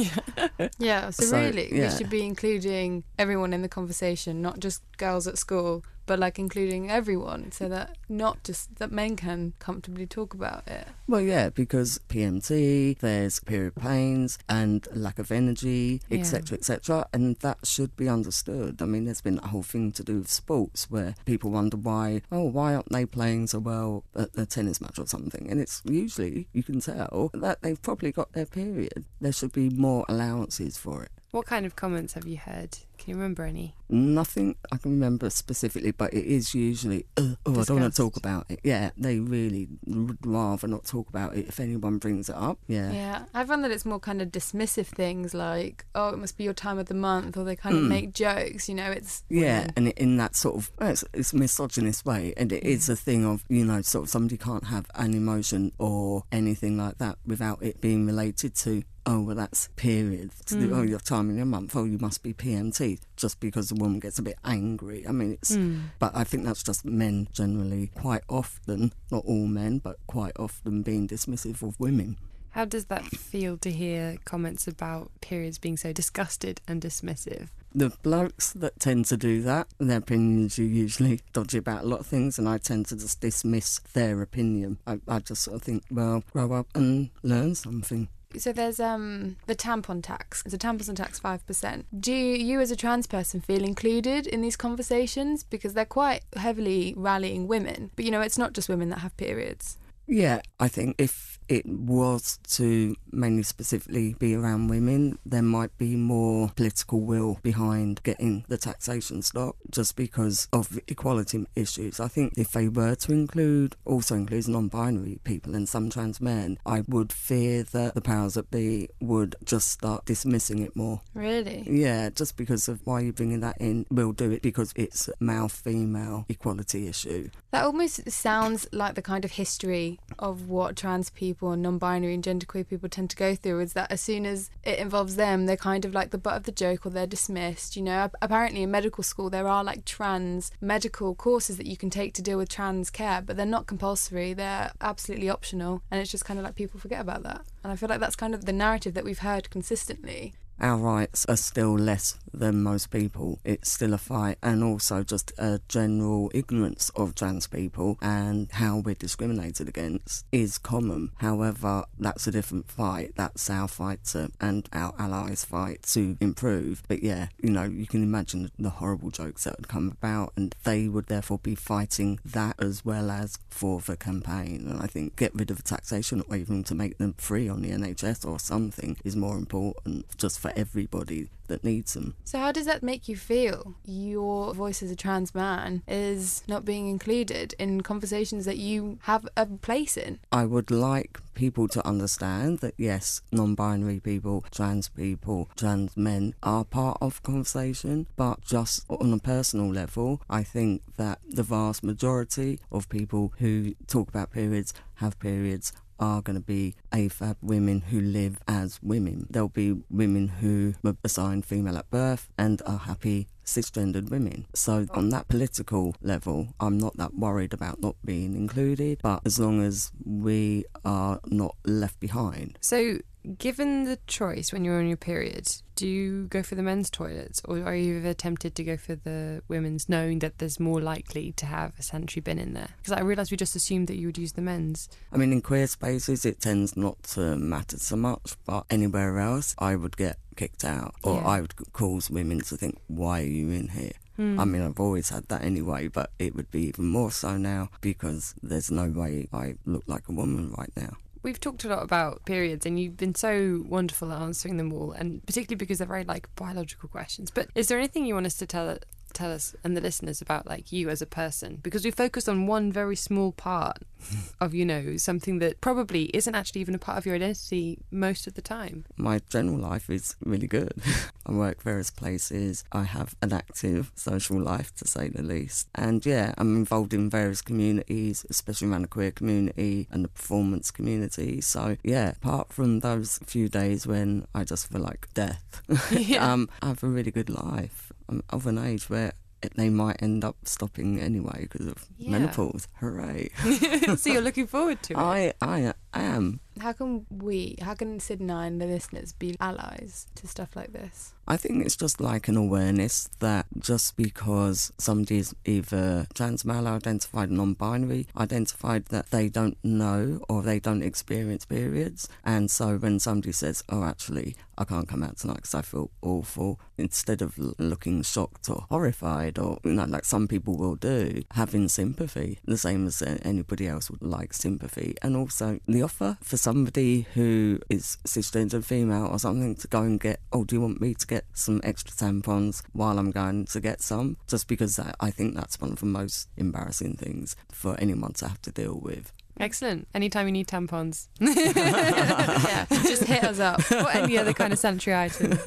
Yeah, so, So, really, yeah. we should be including everyone in the conversation, not just girls at school, but like including everyone, so that not just that men can comfortably talk about it. Well, yeah, because PMT, there's period pains and lack of energy, Yeah. etc., etc., and that should be understood. I mean, there's been a whole thing to do with sports where people wonder why, oh, why aren't they playing so well at a tennis match or something? And it's usually you can tell that they've probably got their period. There should be more allowances for it. What kind of comments have you heard? Can you remember any? Nothing I can remember specifically, but it is usually, uh, oh, I don't want to talk about it. Yeah, they really would rather not talk about it if anyone brings it up. Yeah. Yeah, I found that it's more kind of dismissive things like, oh, it must be your time of the month, or they kind of Mm. make jokes. You know, it's Yeah, women. and in that sort of well, it's, it's misogynist way, and it is a thing of you know sort of somebody can't have an emotion or anything like that without it being related to oh well that's period Mm. oh your time in your month oh you must be PMT just because the woman gets a bit angry. I mean it's Mm. but I think that's just men generally quite often not all men but quite often being dismissive of women. How does that feel to hear comments about periods being so disgusted and dismissive? The blokes that tend to do that, their opinions are usually dodgy about a lot of things, and I tend to just dismiss their opinion. I, I just sort of think, well, grow up and learn something. So there's um the tampon tax. It's a tampon tax five percent. Do you, as a trans person, feel included in these conversations because they're quite heavily rallying women? But you know, it's not just women that have periods. Yeah, I think if it was to mainly specifically be around women, there might be more political will behind getting the taxation stopped just because of equality issues. I think if they were to include, also include non binary people and some trans men, I would fear that the powers that be would just start dismissing it more. Really? Yeah, just because of why you're bringing that in. We'll do it because it's a male female equality issue. That almost sounds like the kind of history of what trans people and non-binary and genderqueer people tend to go through. Is that as soon as it involves them, they're kind of like the butt of the joke or they're dismissed. You know, apparently in medical school there are like trans medical courses that you can take to deal with trans care, but they're not compulsory. They're absolutely optional, and it's just kind of like people forget about that. And I feel like that's kind of the narrative that we've heard consistently. Our rights are still less than most people. It's still a fight, and also just a general ignorance of trans people and how we're discriminated against is common. However, that's a different fight. That's our fight to, and our allies' fight to improve. But yeah, you know, you can imagine the horrible jokes that would come about, and they would therefore be fighting that as well as for the campaign. And I think get rid of the taxation or even to make them free on the NHS or something is more important just for everybody that needs them. So how does that make you feel? Your voice as a trans man is not being included in conversations that you have a place in. I would like people to understand that yes, non binary people, trans people, trans men are part of conversation, but just on a personal level, I think that the vast majority of people who talk about periods have periods are going to be AFAB women who live as women. There'll be women who were assigned female at birth and are happy cisgendered women. So, on that political level, I'm not that worried about not being included, but as long as we are not left behind. So, Given the choice when you're on your period, do you go for the men's toilets or are you ever tempted to go for the women's, knowing that there's more likely to have a sanitary bin in there? Because I realise we just assumed that you would use the men's. I mean, in queer spaces, it tends not to matter so much, but anywhere else, I would get kicked out, or Yeah. I would cause women to think, "Why are you in here?" Hmm. I mean, I've always had that anyway, but it would be even more so now because there's no way I look like a woman right now. We've talked a lot about periods, and you've been so wonderful at answering them all, and particularly because they're very like biological questions. But is there anything you want us to tell tell us and the listeners about like you as a person? Because we focused on one very small part of you know something that probably isn't actually even a part of your identity most of the time. My general life is really good. I work various places. I have an active social life, to say the least. And yeah, I'm involved in various communities, especially around the queer community and the performance community. So yeah, apart from those few days when I just feel like death, um, I have a really good life. I'm of an age where it, they might end up stopping anyway because of Yeah. menopause. Hooray! so you're looking forward to it. I I am. How can we, how can Sid and the listeners be allies to stuff like this? I think it's just like an awareness that just because somebody is either trans male identified, non binary identified, that they don't know or they don't experience periods. And so when somebody says, oh, actually, I can't come out tonight because I feel awful, instead of looking shocked or horrified, or you know, like some people will do, having sympathy, the same as anybody else would like sympathy. And also the offer for somebody who is cisgender female or something to go and get, oh, do you want me to get some extra tampons while I'm going to get some? Just because I, I think that's one of the most embarrassing things for anyone to have to deal with. Excellent. Anytime you need tampons yeah, just hit us up. or any other kind of sanitary item.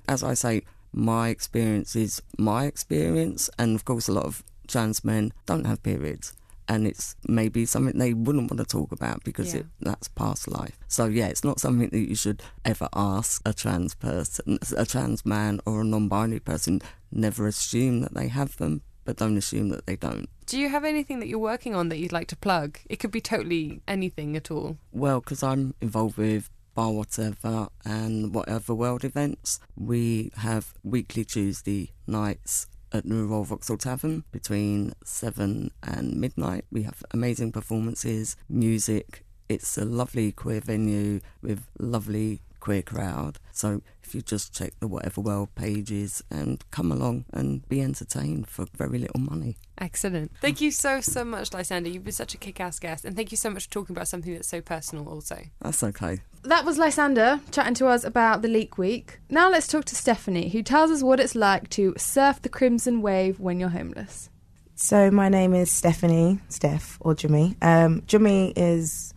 As I say, my experience is my experience, and of course, a lot of trans men don't have periods. And it's maybe something they wouldn't want to talk about because Yeah. it, that's past life. So, yeah, it's not something that you should ever ask a trans person, a trans man or a non binary person. Never assume that they have them, but don't assume that they don't. Do you have anything that you're working on that you'd like to plug? It could be totally anything at all. Well, because I'm involved with Bar Whatever and Whatever World events, we have weekly Tuesday nights at the Royal Vauxhall Tavern between 7 and midnight. We have amazing performances, music. It's a lovely queer venue with lovely queer crowd. So if you just check the Whatever World pages and come along and be entertained for very little money. Excellent. Thank you so, so much, Lysander. You've been such a kick ass guest. And thank you so much for talking about something that's so personal, also. That's okay. That was Lysander chatting to us about the Leak Week. Now let's talk to Stephanie, who tells us what it's like to surf the crimson wave when you're homeless. So my name is Stephanie, Steph, or Jimmy. Um, Jimmy is,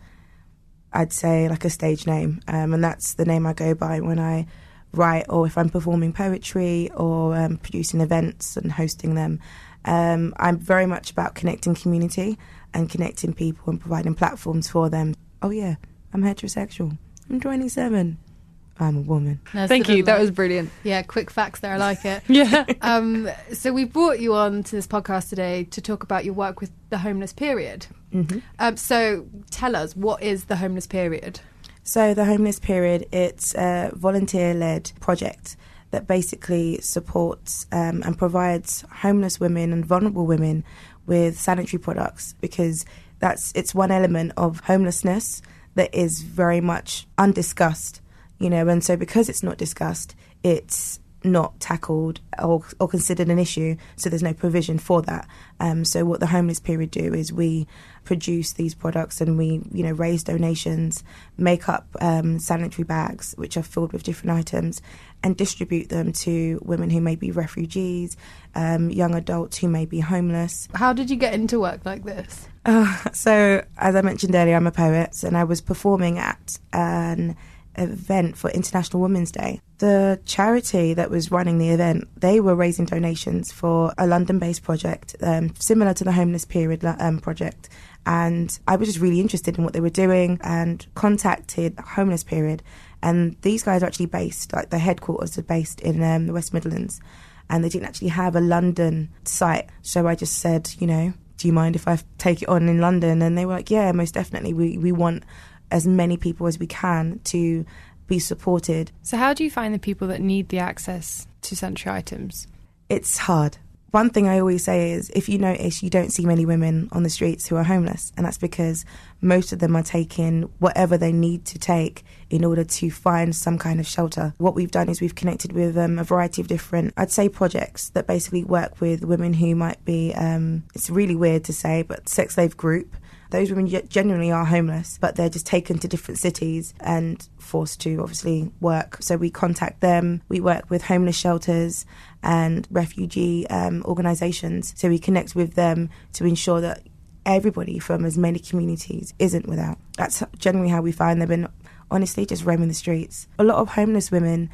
I'd say, like a stage name, um, and that's the name I go by when I write or if I'm performing poetry or um, producing events and hosting them. Um, I'm very much about connecting community and connecting people and providing platforms for them. Oh yeah, I'm heterosexual. I'm 27. I'm a woman. Thank you. That was brilliant. Yeah, quick facts there. I like it. Yeah. Um, so we brought you on to this podcast today to talk about your work with the homeless period. Mm-hmm. Um, so tell us, what is the homeless period? So the homeless period, it's a volunteer-led project that basically supports um, and provides homeless women and vulnerable women with sanitary products because that's it's one element of homelessness that is very much undiscussed, you know, and so because it's not discussed, it's not tackled or, or considered an issue, so there's no provision for that. Um, so what the homeless period do is we produce these products and we, you know, raise donations, make up um, sanitary bags which are filled with different items, and distribute them to women who may be refugees, um, young adults who may be homeless. How did you get into work like this? Uh, so, as I mentioned earlier, I'm a poet, and I was performing at an event for International Women's Day. The charity that was running the event, they were raising donations for a London-based project um, similar to the Homeless Period um, project, and I was just really interested in what they were doing and contacted Homeless Period. And these guys are actually based, like their headquarters are based in um, the West Midlands, and they didn't actually have a London site. So I just said, you know, do you mind if I take it on in London? And they were like, yeah, most definitely. We we want as many people as we can to be supported. So, how do you find the people that need the access to sanitary items? It's hard. One thing I always say is if you notice, you don't see many women on the streets who are homeless, and that's because most of them are taking whatever they need to take in order to find some kind of shelter. What we've done is we've connected with um, a variety of different, I'd say, projects that basically work with women who might be, um, it's really weird to say, but sex slave group. Those women genuinely are homeless, but they're just taken to different cities and forced to obviously work. So we contact them. We work with homeless shelters and refugee um, organisations. So we connect with them to ensure that everybody from as many communities isn't without. That's generally how we find them. And honestly, just roaming the streets. A lot of homeless women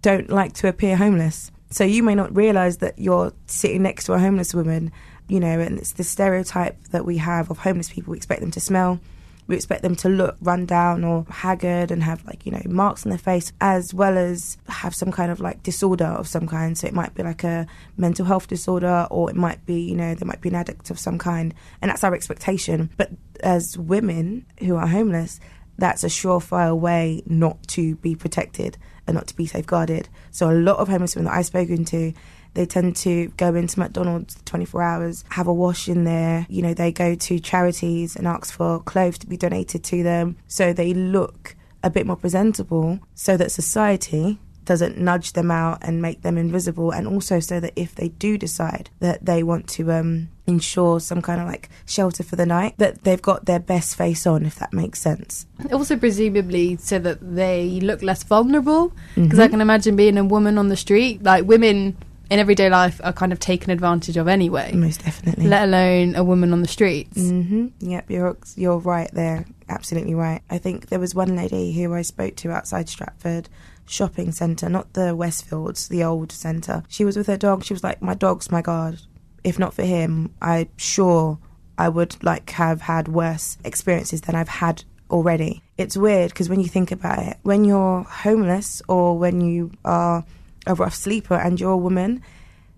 don't like to appear homeless. So you may not realise that you're sitting next to a homeless woman you know, and it's the stereotype that we have of homeless people. We expect them to smell, we expect them to look run down or haggard and have like, you know, marks on their face, as well as have some kind of like disorder of some kind. So it might be like a mental health disorder, or it might be, you know, there might be an addict of some kind. And that's our expectation. But as women who are homeless, that's a surefire way not to be protected and not to be safeguarded. So a lot of homeless women that I've spoken to, they tend to go into McDonald's 24 hours, have a wash in there. You know, they go to charities and ask for clothes to be donated to them. So they look a bit more presentable so that society doesn't nudge them out and make them invisible, and also so that if they do decide that they want to um, ensure some kind of like shelter for the night, that they've got their best face on, if that makes sense. Also, presumably, so that they look less vulnerable, because Mm-hmm. I can imagine being a woman on the street, like women in everyday life are kind of taken advantage of anyway, Most definitely. let alone a woman on the streets. hmm Yep, you're you're right there. Absolutely right. I think there was one lady who I spoke to outside Stratford shopping centre, not the Westfields, the old centre. She was with her dog. She was like, "My dog's my guard. If not for him, I'm sure I would like have had worse experiences than I've had already." It's weird because when you think about it, when you're homeless or when you are a rough sleeper and you're a woman,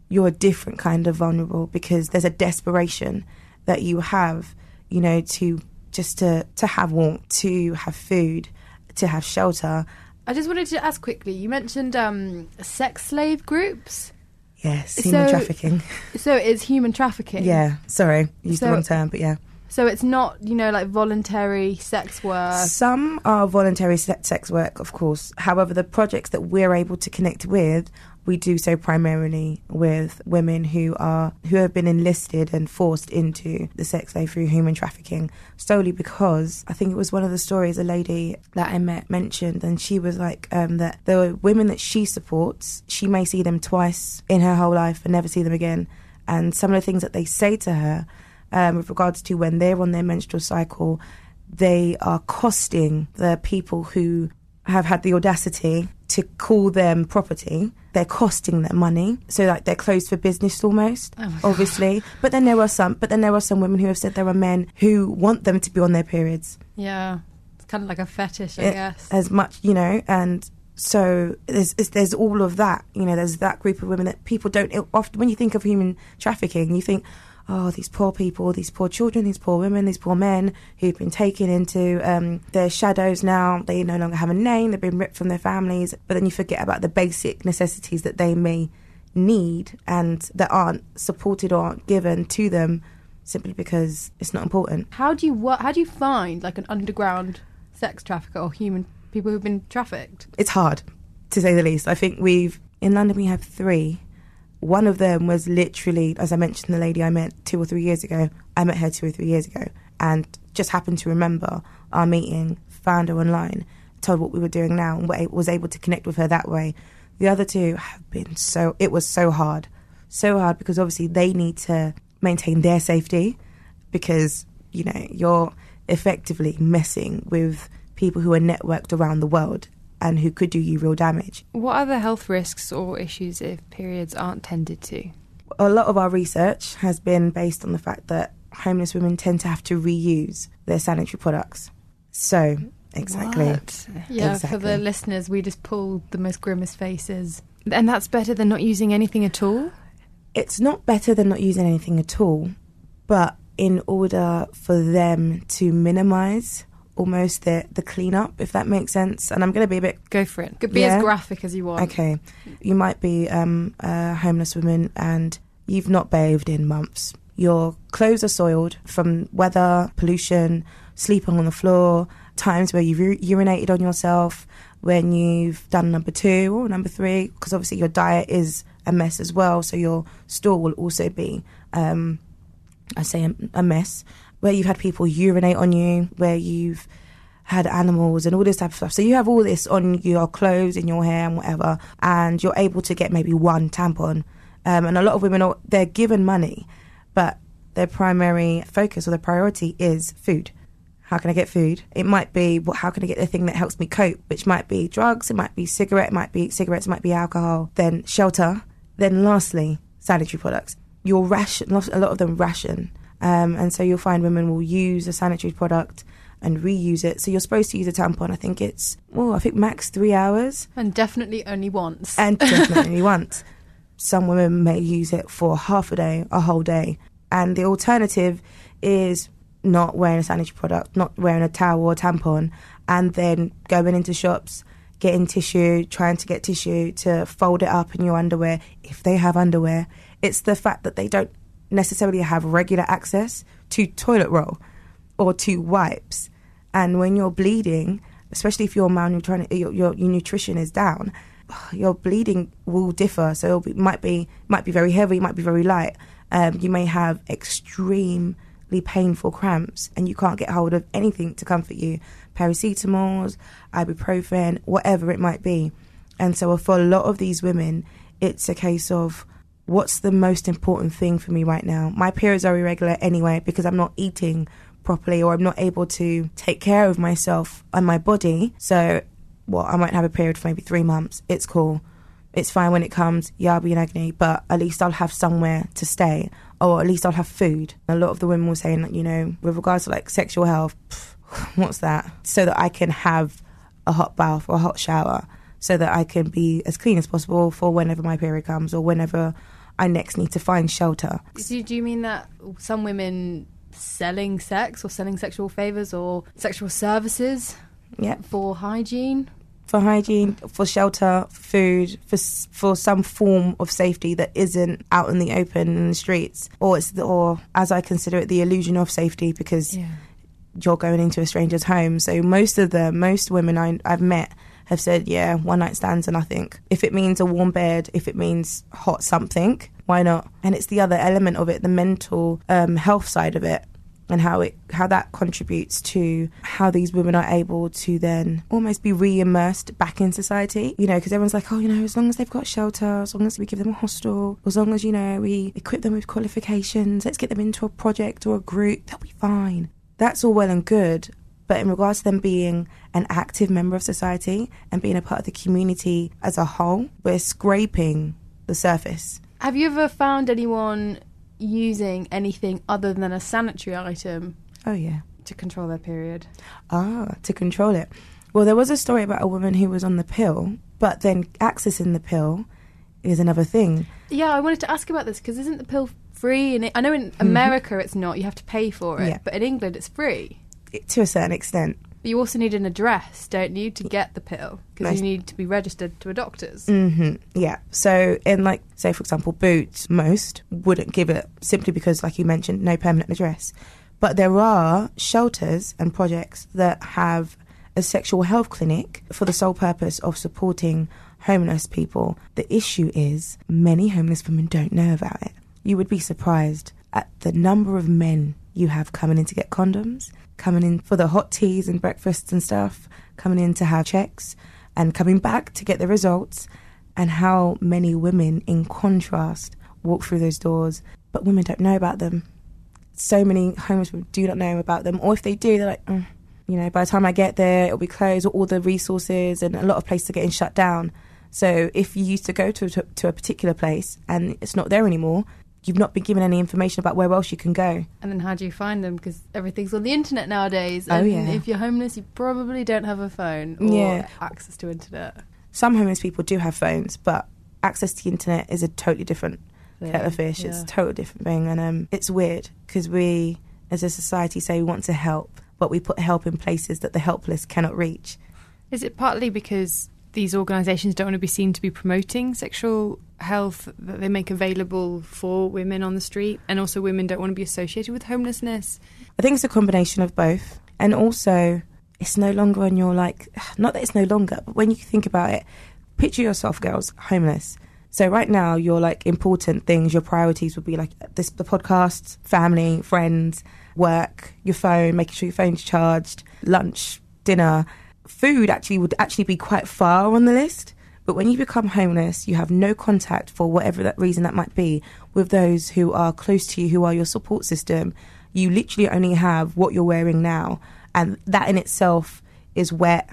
you're a different kind of vulnerable because there's a desperation that you have, you know, to just to to have warmth, to have food, to have shelter. I just wanted to ask quickly. You mentioned um, sex slave groups. Yes, human So- trafficking. So it's human trafficking. Yeah, sorry, used So- the wrong term, but yeah. So it's not, you know, like voluntary sex work. Some are voluntary sex work, of course. However, the projects that we're able to connect with, we do so primarily with women who are who have been enlisted and forced into the sex slave through human trafficking. Solely because I think it was one of the stories a lady that I met mentioned, and she was like um, that the women that she supports, she may see them twice in her whole life and never see them again. And some of the things that they say to her um, with regards to when they're on their menstrual cycle, they are costing the people who have had the audacity to call them property. They're costing them money, so like they're closed for business almost. obviously, but then there are some. But then there are some women who have said there are men who want them to be on their periods Yeah. It's kind of like a fetish, I it- guess. as much, you know, and so there's there's all of that, you know. There's that group of women that people don't often. When you think of human trafficking, you think, oh, these poor people, these poor children, these poor women, these poor men who've been taken into um, their shadows. Now they no longer have a name. They've been ripped from their families. But then you forget about the basic necessities that they may need and that aren't supported or aren't given to them simply because it's not important. How do you? How do you find like an underground sex trafficker or human people who've been trafficked? it's hard to say the least. I think we've in London we have three. One of them was literally, as I mentioned, the lady I met two or three years ago. I met her two or three years ago, and just happened to remember our meeting. Found her online, told what we were doing now, and was able to connect with her that way. The other two have been so. It was so hard, so hard because obviously they need to maintain their safety because you know you're effectively messing with people who are networked around the world and who could do you real damage. What are the health risks or issues if periods aren't tended to? A lot of our research has been based on the fact that homeless women tend to have to reuse their sanitary products. So, exactly. What? Yeah, for the listeners, we just pulled the most grimmest faces. And that's better than not using anything at all? It's not better than not using anything at all, but in order for them to minimize almost the the cleanup, if that makes sense. And I'm going to be a bit Go for it. Could be Yeah. as graphic as you want. Okay. You might be um, a homeless woman and you've not bathed in months. Your clothes are soiled from weather, pollution, sleeping on the floor, times where you've ur- urinated on yourself, when you've done number two or number three, because obviously your diet is a mess as well. So your store will also be, um, I say, a, a mess. Where you've had people urinate on you, where you've had animals and all this type of stuff. So you have all this on your clothes, in your hair, and whatever, and you're able to get maybe one tampon. Um, and a lot of women are they're given money, but their primary focus or their priority is food. How can I get food? It might be what? How can I get the thing that helps me cope? Which might be drugs. It might be cigarette. It might be cigarettes. It might be alcohol. Then shelter. Then lastly, sanitary products. You'll ration. A lot of them ration, um, and so you'll find women will use a sanitary product and reuse it. So you're supposed to use a tampon. I think it's well, I think max three hours, And definitely only once. and definitely once. Some women may use it for half a day, a whole day, and the alternative is not wearing a sanitary product, not wearing a towel or tampon, and then going into shops, getting tissue, trying to get tissue to fold it up in your underwear if they have underwear. It's the fact that they don't necessarily have regular access to toilet roll or to wipes. And when you're bleeding, especially if your malnutrition, your, your, your nutrition is down, your bleeding will differ. So it'll might be might be very heavy, it might be very light. Um, you may have extremely painful cramps, and you can't get hold of anything to comfort you. Paracetamols, ibuprofen, whatever it might be. And so for a lot of these women, it's a case of what's the most important thing for me right now? My periods are irregular anyway because I'm not eating properly or I'm not able to take care of myself and my body. So, well, I might have a period for maybe three months. It's cool. It's fine when it comes. Yeah, I'll be in agony, but at least I'll have somewhere to stay or at least I'll have food. A lot of the women were saying that, you know, with regards to like sexual health, pff, what's that? So that I can have a hot bath or a hot shower so that I can be as clean as possible for whenever my period comes or whenever I next need to find shelter. Do, do you mean that some women selling sex or selling sexual favors or sexual services Yeah. for hygiene? For hygiene, for shelter, for food, for for some form of safety that isn't out in the open in the streets, or it's the, or as I consider it, the illusion of safety because you're going into a stranger's home. So most of the most women I, I've met have said, yeah, one night stands are nothing. If it means a warm bed, if it means hot something, why not? And it's the other element of it, the mental um, health side of it. And how it how that contributes to how these women are able to then almost be re-immersed back in society. You know, because everyone's like, oh, you know, as long as they've got shelter, as long as we give them a hostel, as long as you know we equip them with qualifications, let's get them into a project or a group, they'll be fine that's all well and good. But in regards to them being an active member of society and being a part of the community as a whole, we're scraping the surface. Have you ever found anyone using anything other than a sanitary item Oh, yeah. to control their period? Ah, to control it. Well, there was a story about a woman who was on the pill, but then accessing the pill is another thing. Yeah, I wanted to ask about this because isn't the pill free? And I know in America it's not; you have to pay for it. Mm-hmm. Yeah. But in England, it's free. To a certain extent. But you also need an address, don't you, to get the pill? Because you need to be registered to a doctor's. hmm Yeah. So, in like, say, for example, Boots, most wouldn't give it simply because, like you mentioned, no permanent address. But there are shelters and projects that have a sexual health clinic for the sole purpose of supporting homeless people. The issue is many homeless women don't know about it. You would be surprised at the number of men you have coming in to get condoms, coming in for the hot teas and breakfasts and stuff, coming in to have checks, and coming back to get the results, and how many women, in contrast, walk through those doors, but women don't know about them. So many homeless women do not know about them, or if they do, they're like, "Mm, you know, by the time I get there, it'll be closed, or all the resources and a lot of places are getting shut down. So if you used to go to, to, to a particular place and it's not there anymore, you've not been given any information about where else you can go. And then how do you find them? Because everything's on the internet nowadays. Oh, And yeah. if you're homeless, you probably don't have a phone or Yeah. access to internet. Some homeless people do have phones, but access to the internet is a totally different kettle of fish. It's a totally different thing, and um, it's weird because we, as a society, say we want to help, but we put help in places that the helpless cannot reach. Is it partly because these organisations don't want to be seen to be promoting sexual health that they make available for women on the street, and also women don't want to be associated with homelessness? I think it's a combination of both. And also, it's no longer on your, like, not that it's no longer, but when you think about it, picture yourself, girls, homeless. So right now, your like important things, your priorities would be like this: the podcast, family, friends, work, your phone, making sure your phone's charged, lunch, dinner, food. Actually, would actually be quite far on the list. But when you become homeless, you have no contact for whatever that reason that might be with those who are close to you, who are your support system. You literally only have what you're wearing now, and that in itself is wet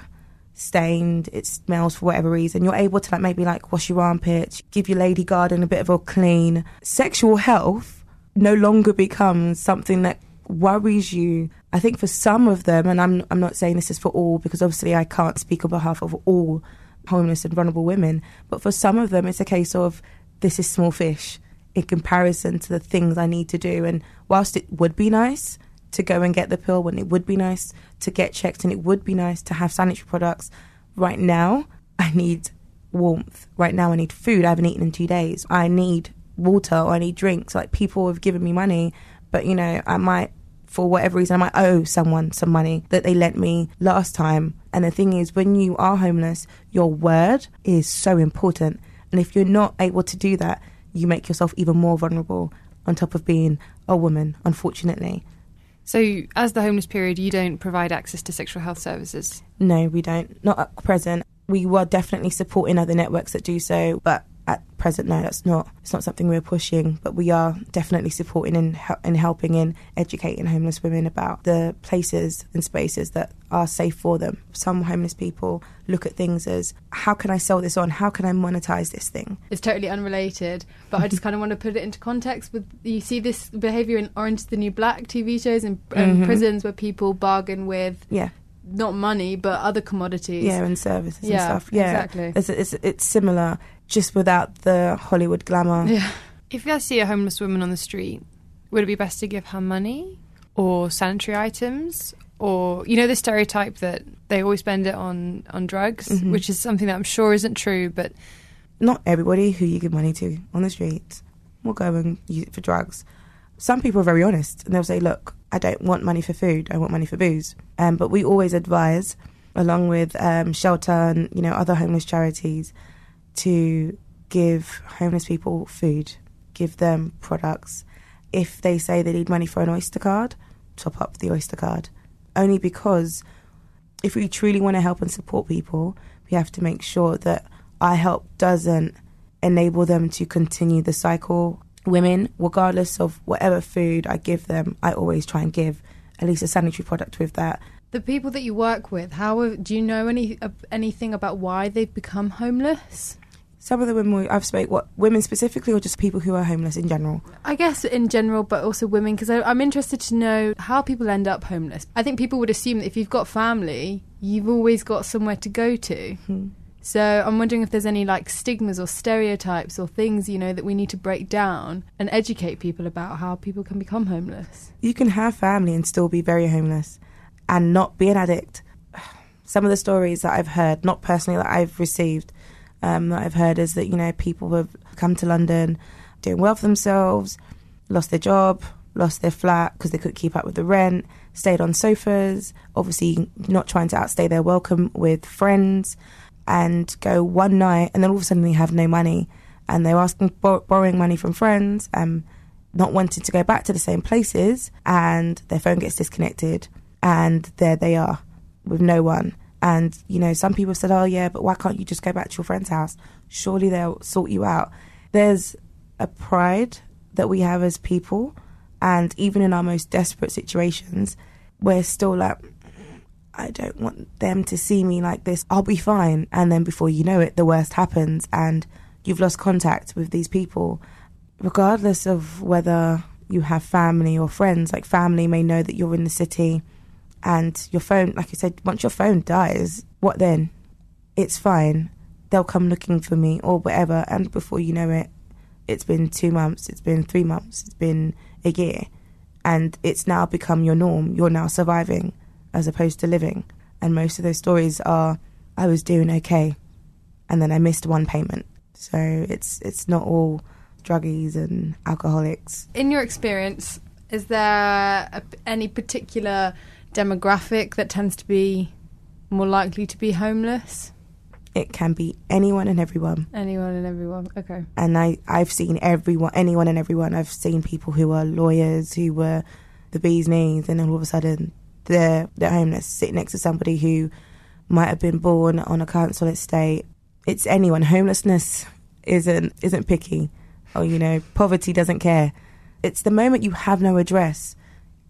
stained, it smells for whatever reason, you're able to like maybe like wash your armpits, give your lady garden a bit of a clean. Sexual health no longer becomes something that worries you. I think for some of them, and I'm I'm not saying this is for all because obviously I can't speak on behalf of all homeless and vulnerable women, but for some of them it's a case of this is small fish in comparison to the things I need to do. And whilst it would be nice to go and get the pill when it would be nice to get checked and it would be nice to have sanitary products. Right now, I need warmth. Right now, I need food. I haven't eaten in two days. I need water or I need drinks. Like people have given me money, but you know, I might, for whatever reason, I might owe someone some money that they lent me last time. And the thing is, when you are homeless, your word is so important. And if you're not able to do that, you make yourself even more vulnerable on top of being a woman, unfortunately. So, as the homeless period, you don't provide access to sexual health services? No, we don't. Not at present. We were definitely supporting other networks that do so, but at present, no, that's not. It's not something we're pushing, but we are definitely supporting and, and helping in educating homeless women about the places and spaces that are safe for them. Some homeless people look at things as how can I sell this on? How can I monetize this thing? It's totally unrelated, but I just kind of want to put it into context. With you see this behavior in Orange is the New Black TV shows and, and Mhm. prisons where people bargain with Yeah. not money but other commodities. Yeah, and services Yeah, and stuff. Yeah, exactly. It's, it's, it's similar, just without the Hollywood glamour. Yeah. If you guys see a homeless woman on the street, would it be best to give her money or sanitary items? Or, you know, the stereotype that they always spend it on, on drugs, Mhm. which is something that I'm sure isn't true, but Not everybody who you give money to on the street will go and use it for drugs. Some people are very honest and they'll say, Look, I don't want money for food, I want money for booze. Um, but we always advise, along with um, shelter and you know other homeless charities, to give homeless people food, give them products. If they say they need money for an Oyster card, top up the Oyster card. Only because if we truly want to help and support people, we have to make sure that our help doesn't enable them to continue the cycle. Women, regardless of whatever food I give them, I always try and give at least a sanitary product with that. The people that you work with, how do you know any uh, anything about why they've become homeless? Some of the women I've spoke, what women specifically, or just people who are homeless in general. I guess in general, but also women, because I'm interested to know how people end up homeless. I think people would assume that if you've got family, you've always got somewhere to go to. Hmm. So I'm wondering if there's any like stigmas or stereotypes or things you know that we need to break down and educate people about how people can become homeless. You can have family and still be very homeless and not be an addict. Some of the stories that I've heard, not personally that I've received, um, that I've heard is that, you know, people have come to London doing well for themselves, lost their job, lost their flat because they couldn't keep up with the rent, stayed on sofas, obviously not trying to outstay their welcome with friends, and go one night and then all of a sudden they have no money and they're asking bor- borrowing money from friends um not wanting to go back to the same places and their phone gets disconnected and there they are with no one and you know some people said oh yeah but why can't you just go back to your friend's house surely they'll sort you out there's a pride that we have as people and even in our most desperate situations we're still like I don't want them to see me like this. I'll be fine. And then before you know it, the worst happens and you've lost contact with these people. Regardless of whether you have family or friends, like family may know that you're in the city and your phone, like I said, once your phone dies, what then? It's fine. They'll come looking for me or whatever. And before you know it, it's been two months, it's been three months, it's been a year. And it's now become your norm. You're now surviving as opposed to living. And most of those stories are I was doing okay and then I missed one payment. So it's it's not all druggies and alcoholics. In your experience, is there a, any particular demographic that tends to be more likely to be homeless? It can be anyone and everyone. Anyone and everyone. Okay. And I, I've seen everyone, anyone and everyone. I've seen people who are lawyers who were the bee's knees, and then all of a sudden they're they're homeless, sitting next to somebody who might have been born on a council estate. It's anyone. Homelessness isn't isn't picky, or you know, poverty doesn't care. It's the moment you have no address.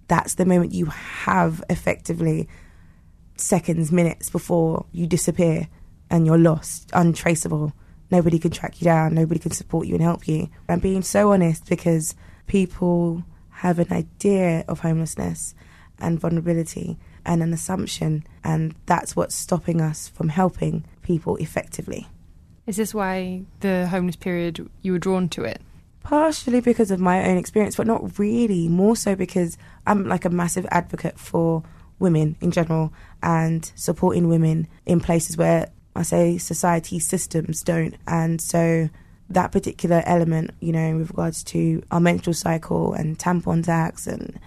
That's the moment you have effectively seconds, minutes before you disappear and you're lost, untraceable. Nobody can track you down, nobody can support you and help you. I'm being so honest because people have an idea of homelessness and vulnerability and an assumption, and that's what's stopping us from helping people effectively. Is this why the homeless period you were drawn to it? Partially because of my own experience, but not really. More so because I'm like a massive advocate for women in general and supporting women in places where I say society systems don't. And so that particular element, you know, with regards to our menstrual cycle and tampon tax and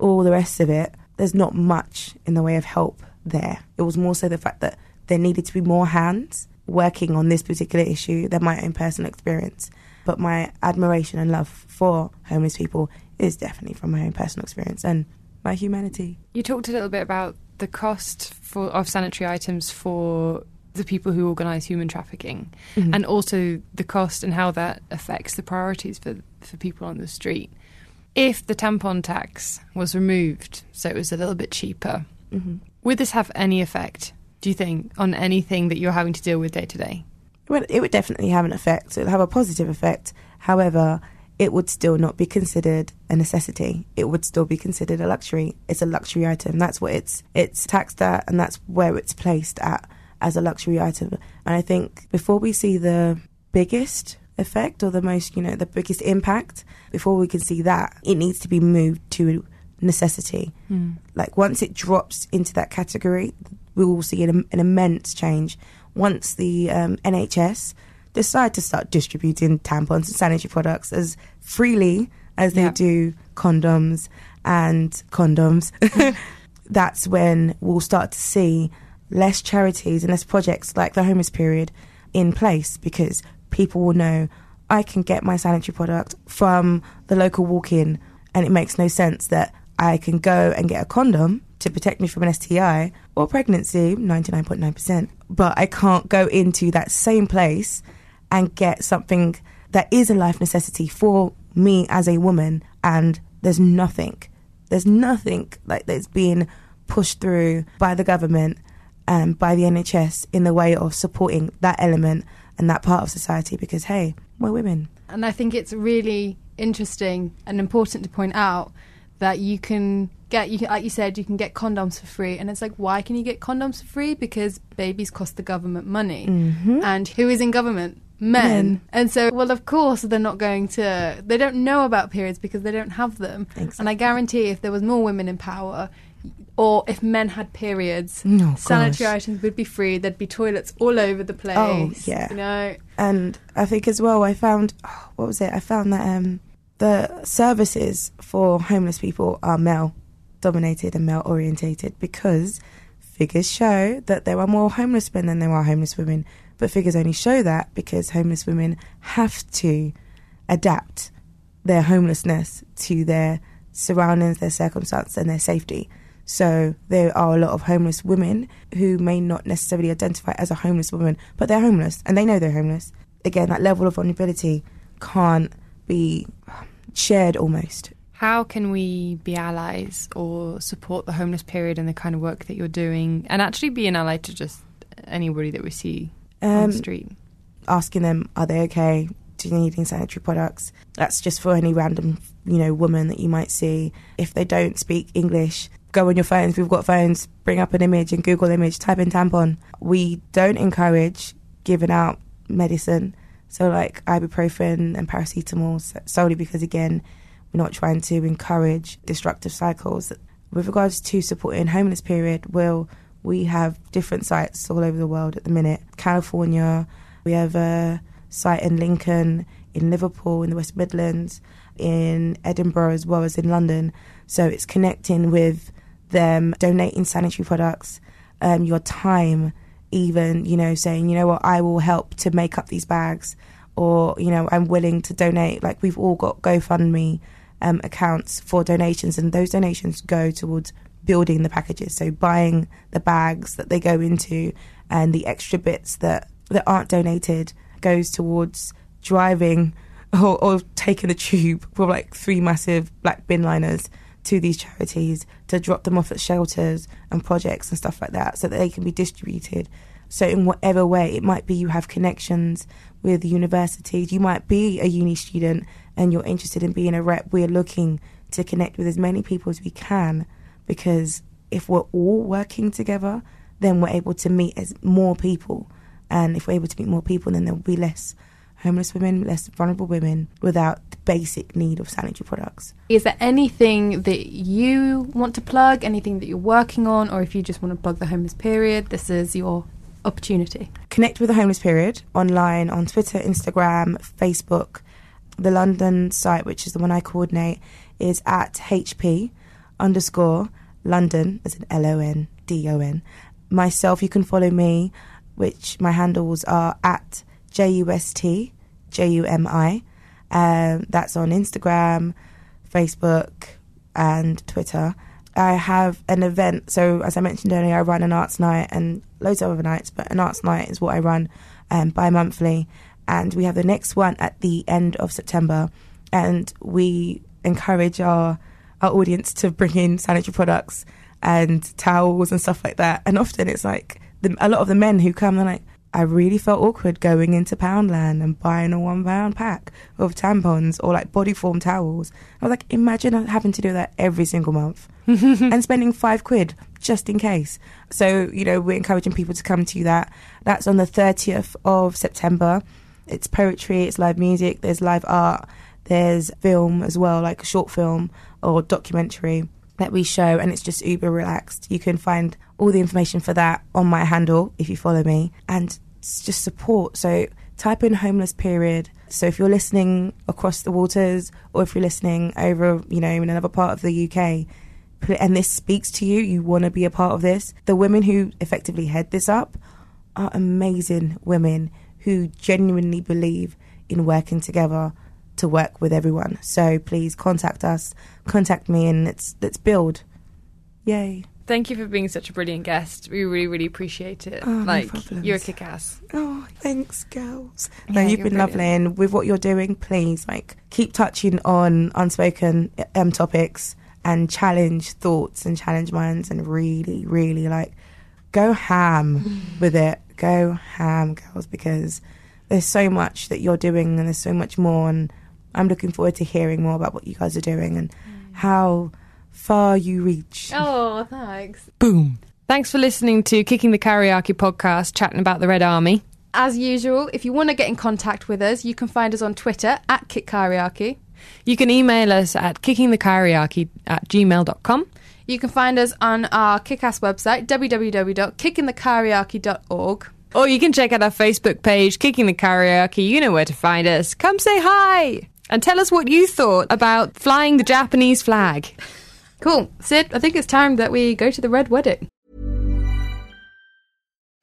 all the rest of it, there's not much in the way of help there. It was more so the fact that there needed to be more hands working on this particular issue than my own personal experience. But my admiration and love for homeless people is definitely from my own personal experience and my humanity. You talked a little bit about the cost for of sanitary items for the people who organise human trafficking, Mhm. and also the cost and how that affects the priorities for for people on the street. If the tampon tax was removed, so it was a little bit cheaper, Mhm. would this have any effect? Do you think on anything that you're having to deal with day to day? It would, it would definitely have an effect. It would have a positive effect. However, it would still not be considered a necessity. It would still be considered a luxury. It's a luxury item. That's what it's it's taxed at, and that's where it's placed at as a luxury item. And I think before we see the biggest effect or the most, you know, the biggest impact, before we can see that, it needs to be moved to a necessity. Hmm. Like once it drops into that category, we will see an, an immense change. Once the um, NHS decide to start distributing tampons and sanitary products as freely as they Yeah. do condoms and condoms, that's when we'll start to see less charities and less projects like the homeless period in place because people will know I can get my sanitary product from the local walk in and it makes no sense that I can go and get a condom to protect me from an STI or pregnancy, 99.9%, but I can't go into that same place and get something that is a life necessity for me as a woman and there's nothing there's nothing like that's being pushed through by the government and by the NHS in the way of supporting that element and that part of society because hey we're women. And I think it's really interesting and important to point out that you can get you can, like you said you can get condoms for free. And it's like why can you get condoms for free? Because babies cost the government money. And who is in government? Men. Men. and so well of course they're not going to they don't know about periods because they don't have them. And i guarantee if there was more women in power or if men had periods Oh, sanitary gosh. items would be free. There'd be toilets all over the place Oh, yeah. you know? And I think as well I found oh, what was it? I found that um the services for homeless people are male dominated and male orientated because figures show that there are more homeless men than there are homeless women but figures only show that because homeless women have to adapt their homelessness to their surroundings, their circumstance, and their safety. So there are a lot of homeless women who may not necessarily identify as a homeless woman, but they're homeless and they know they're homeless. Again, that level of vulnerability can't be shared almost. How can we be allies or support the homeless period and the kind of work that you're doing, and actually be an ally to just anybody that we see on Um, the street? asking them, are they okay? Do you need any sanitary products? That's just for any random, you know, woman that you might see. If they don't speak English, go on your phones. We've got phones. Bring up an image and Google image. Type in tampon. We don't encourage giving out medicine, so like ibuprofen and paracetamol, solely because again, we're not trying to encourage destructive cycles. with regards to supporting homeless period, well, we have different sites all over the world at the minute. California, we have a site in Lincoln, in Liverpool, in the West Midlands, in Edinburgh as well as in London. So it's connecting with them, donating sanitary products, um, your time, even, you know, saying, you know what, I will help to make up these bags, or, you know, I'm willing to donate. Like we've all got GoFundMe um, accounts for donations, and those donations go towards building the packages. So buying the bags that they go into, and the extra bits that, that aren't donated goes towards driving or, or taking the tube for like three massive black bin liners to these charities to drop them off at shelters and projects and stuff like that so that they can be distributed. So, in whatever way, it might be you have connections with universities, you might be a uni student and you're interested in being a rep. We're looking to connect with as many people as we can because if we're all working together, then we're able to meet as more people. And if we're able to meet more people, then there will be less homeless women, less vulnerable women without the basic need of sanitary products. Is there anything that you want to plug, anything that you're working on, or if you just want to plug the homeless period, this is your opportunity? Connect with the homeless period online on Twitter, Instagram, Facebook. The London site, which is the one I coordinate, is at HP underscore London, as in L O N D O N. Myself, you can follow me, which my handles are at J U S T J U M I. Um, that's on Instagram, Facebook, and Twitter. I have an event. So, as I mentioned earlier, I run an arts night and loads of other nights, but an arts night is what I run um, bi monthly. And we have the next one at the end of September. And we encourage our, our audience to bring in sanitary products and towels and stuff like that. And often it's like the, a lot of the men who come, they're like, I really felt awkward going into Poundland and buying a one pound pack of tampons or like Bodyform towels. I was like, imagine having to do that every single month and spending five quid just in case. So, you know, we're encouraging people to come to that. That's on the 30th of September. It's poetry, it's live music, there's live art, there's film as well, like a short film or documentary that we show, and it's just uber relaxed. You can find all the information for that on my handle if you follow me, and just support. So type in homeless period. So if you're listening across the waters, or if you're listening over, you know, in another part of the UK, and this speaks to you, you want to be a part of this. The women who effectively head this up are amazing women who genuinely believe in working together to work with everyone. So please contact us, contact me, and let's let's build. Yay! Thank you for being such a brilliant guest. We really, really appreciate it. Oh, like problems. you're a kick ass. Oh, thanks, girls. Yeah, no, you've been lovely, and with what you're doing, please like keep touching on unspoken um, topics and challenge thoughts and challenge minds, and really, really like go ham with it. Go ham, girls, because there's so much that you're doing, and there's so much more, and I'm looking forward to hearing more about what you guys are doing and mm. how far you reach. Oh, thanks. Boom. Thanks for listening to Kicking the Karaoke podcast, chatting about the Red Army. As usual, if you want to get in contact with us, you can find us on Twitter at Kit Karaoke. You can email us at kickingthekaraoke at gmail.com. You can find us on our Kickass website, www.kickingthekaraoke.org. Or you can check out our Facebook page, Kicking the Karaoke. You know where to find us. Come say hi and tell us what you thought about flying the Japanese flag. Cool. Sid, I think it's time that we go to the Red Wedding.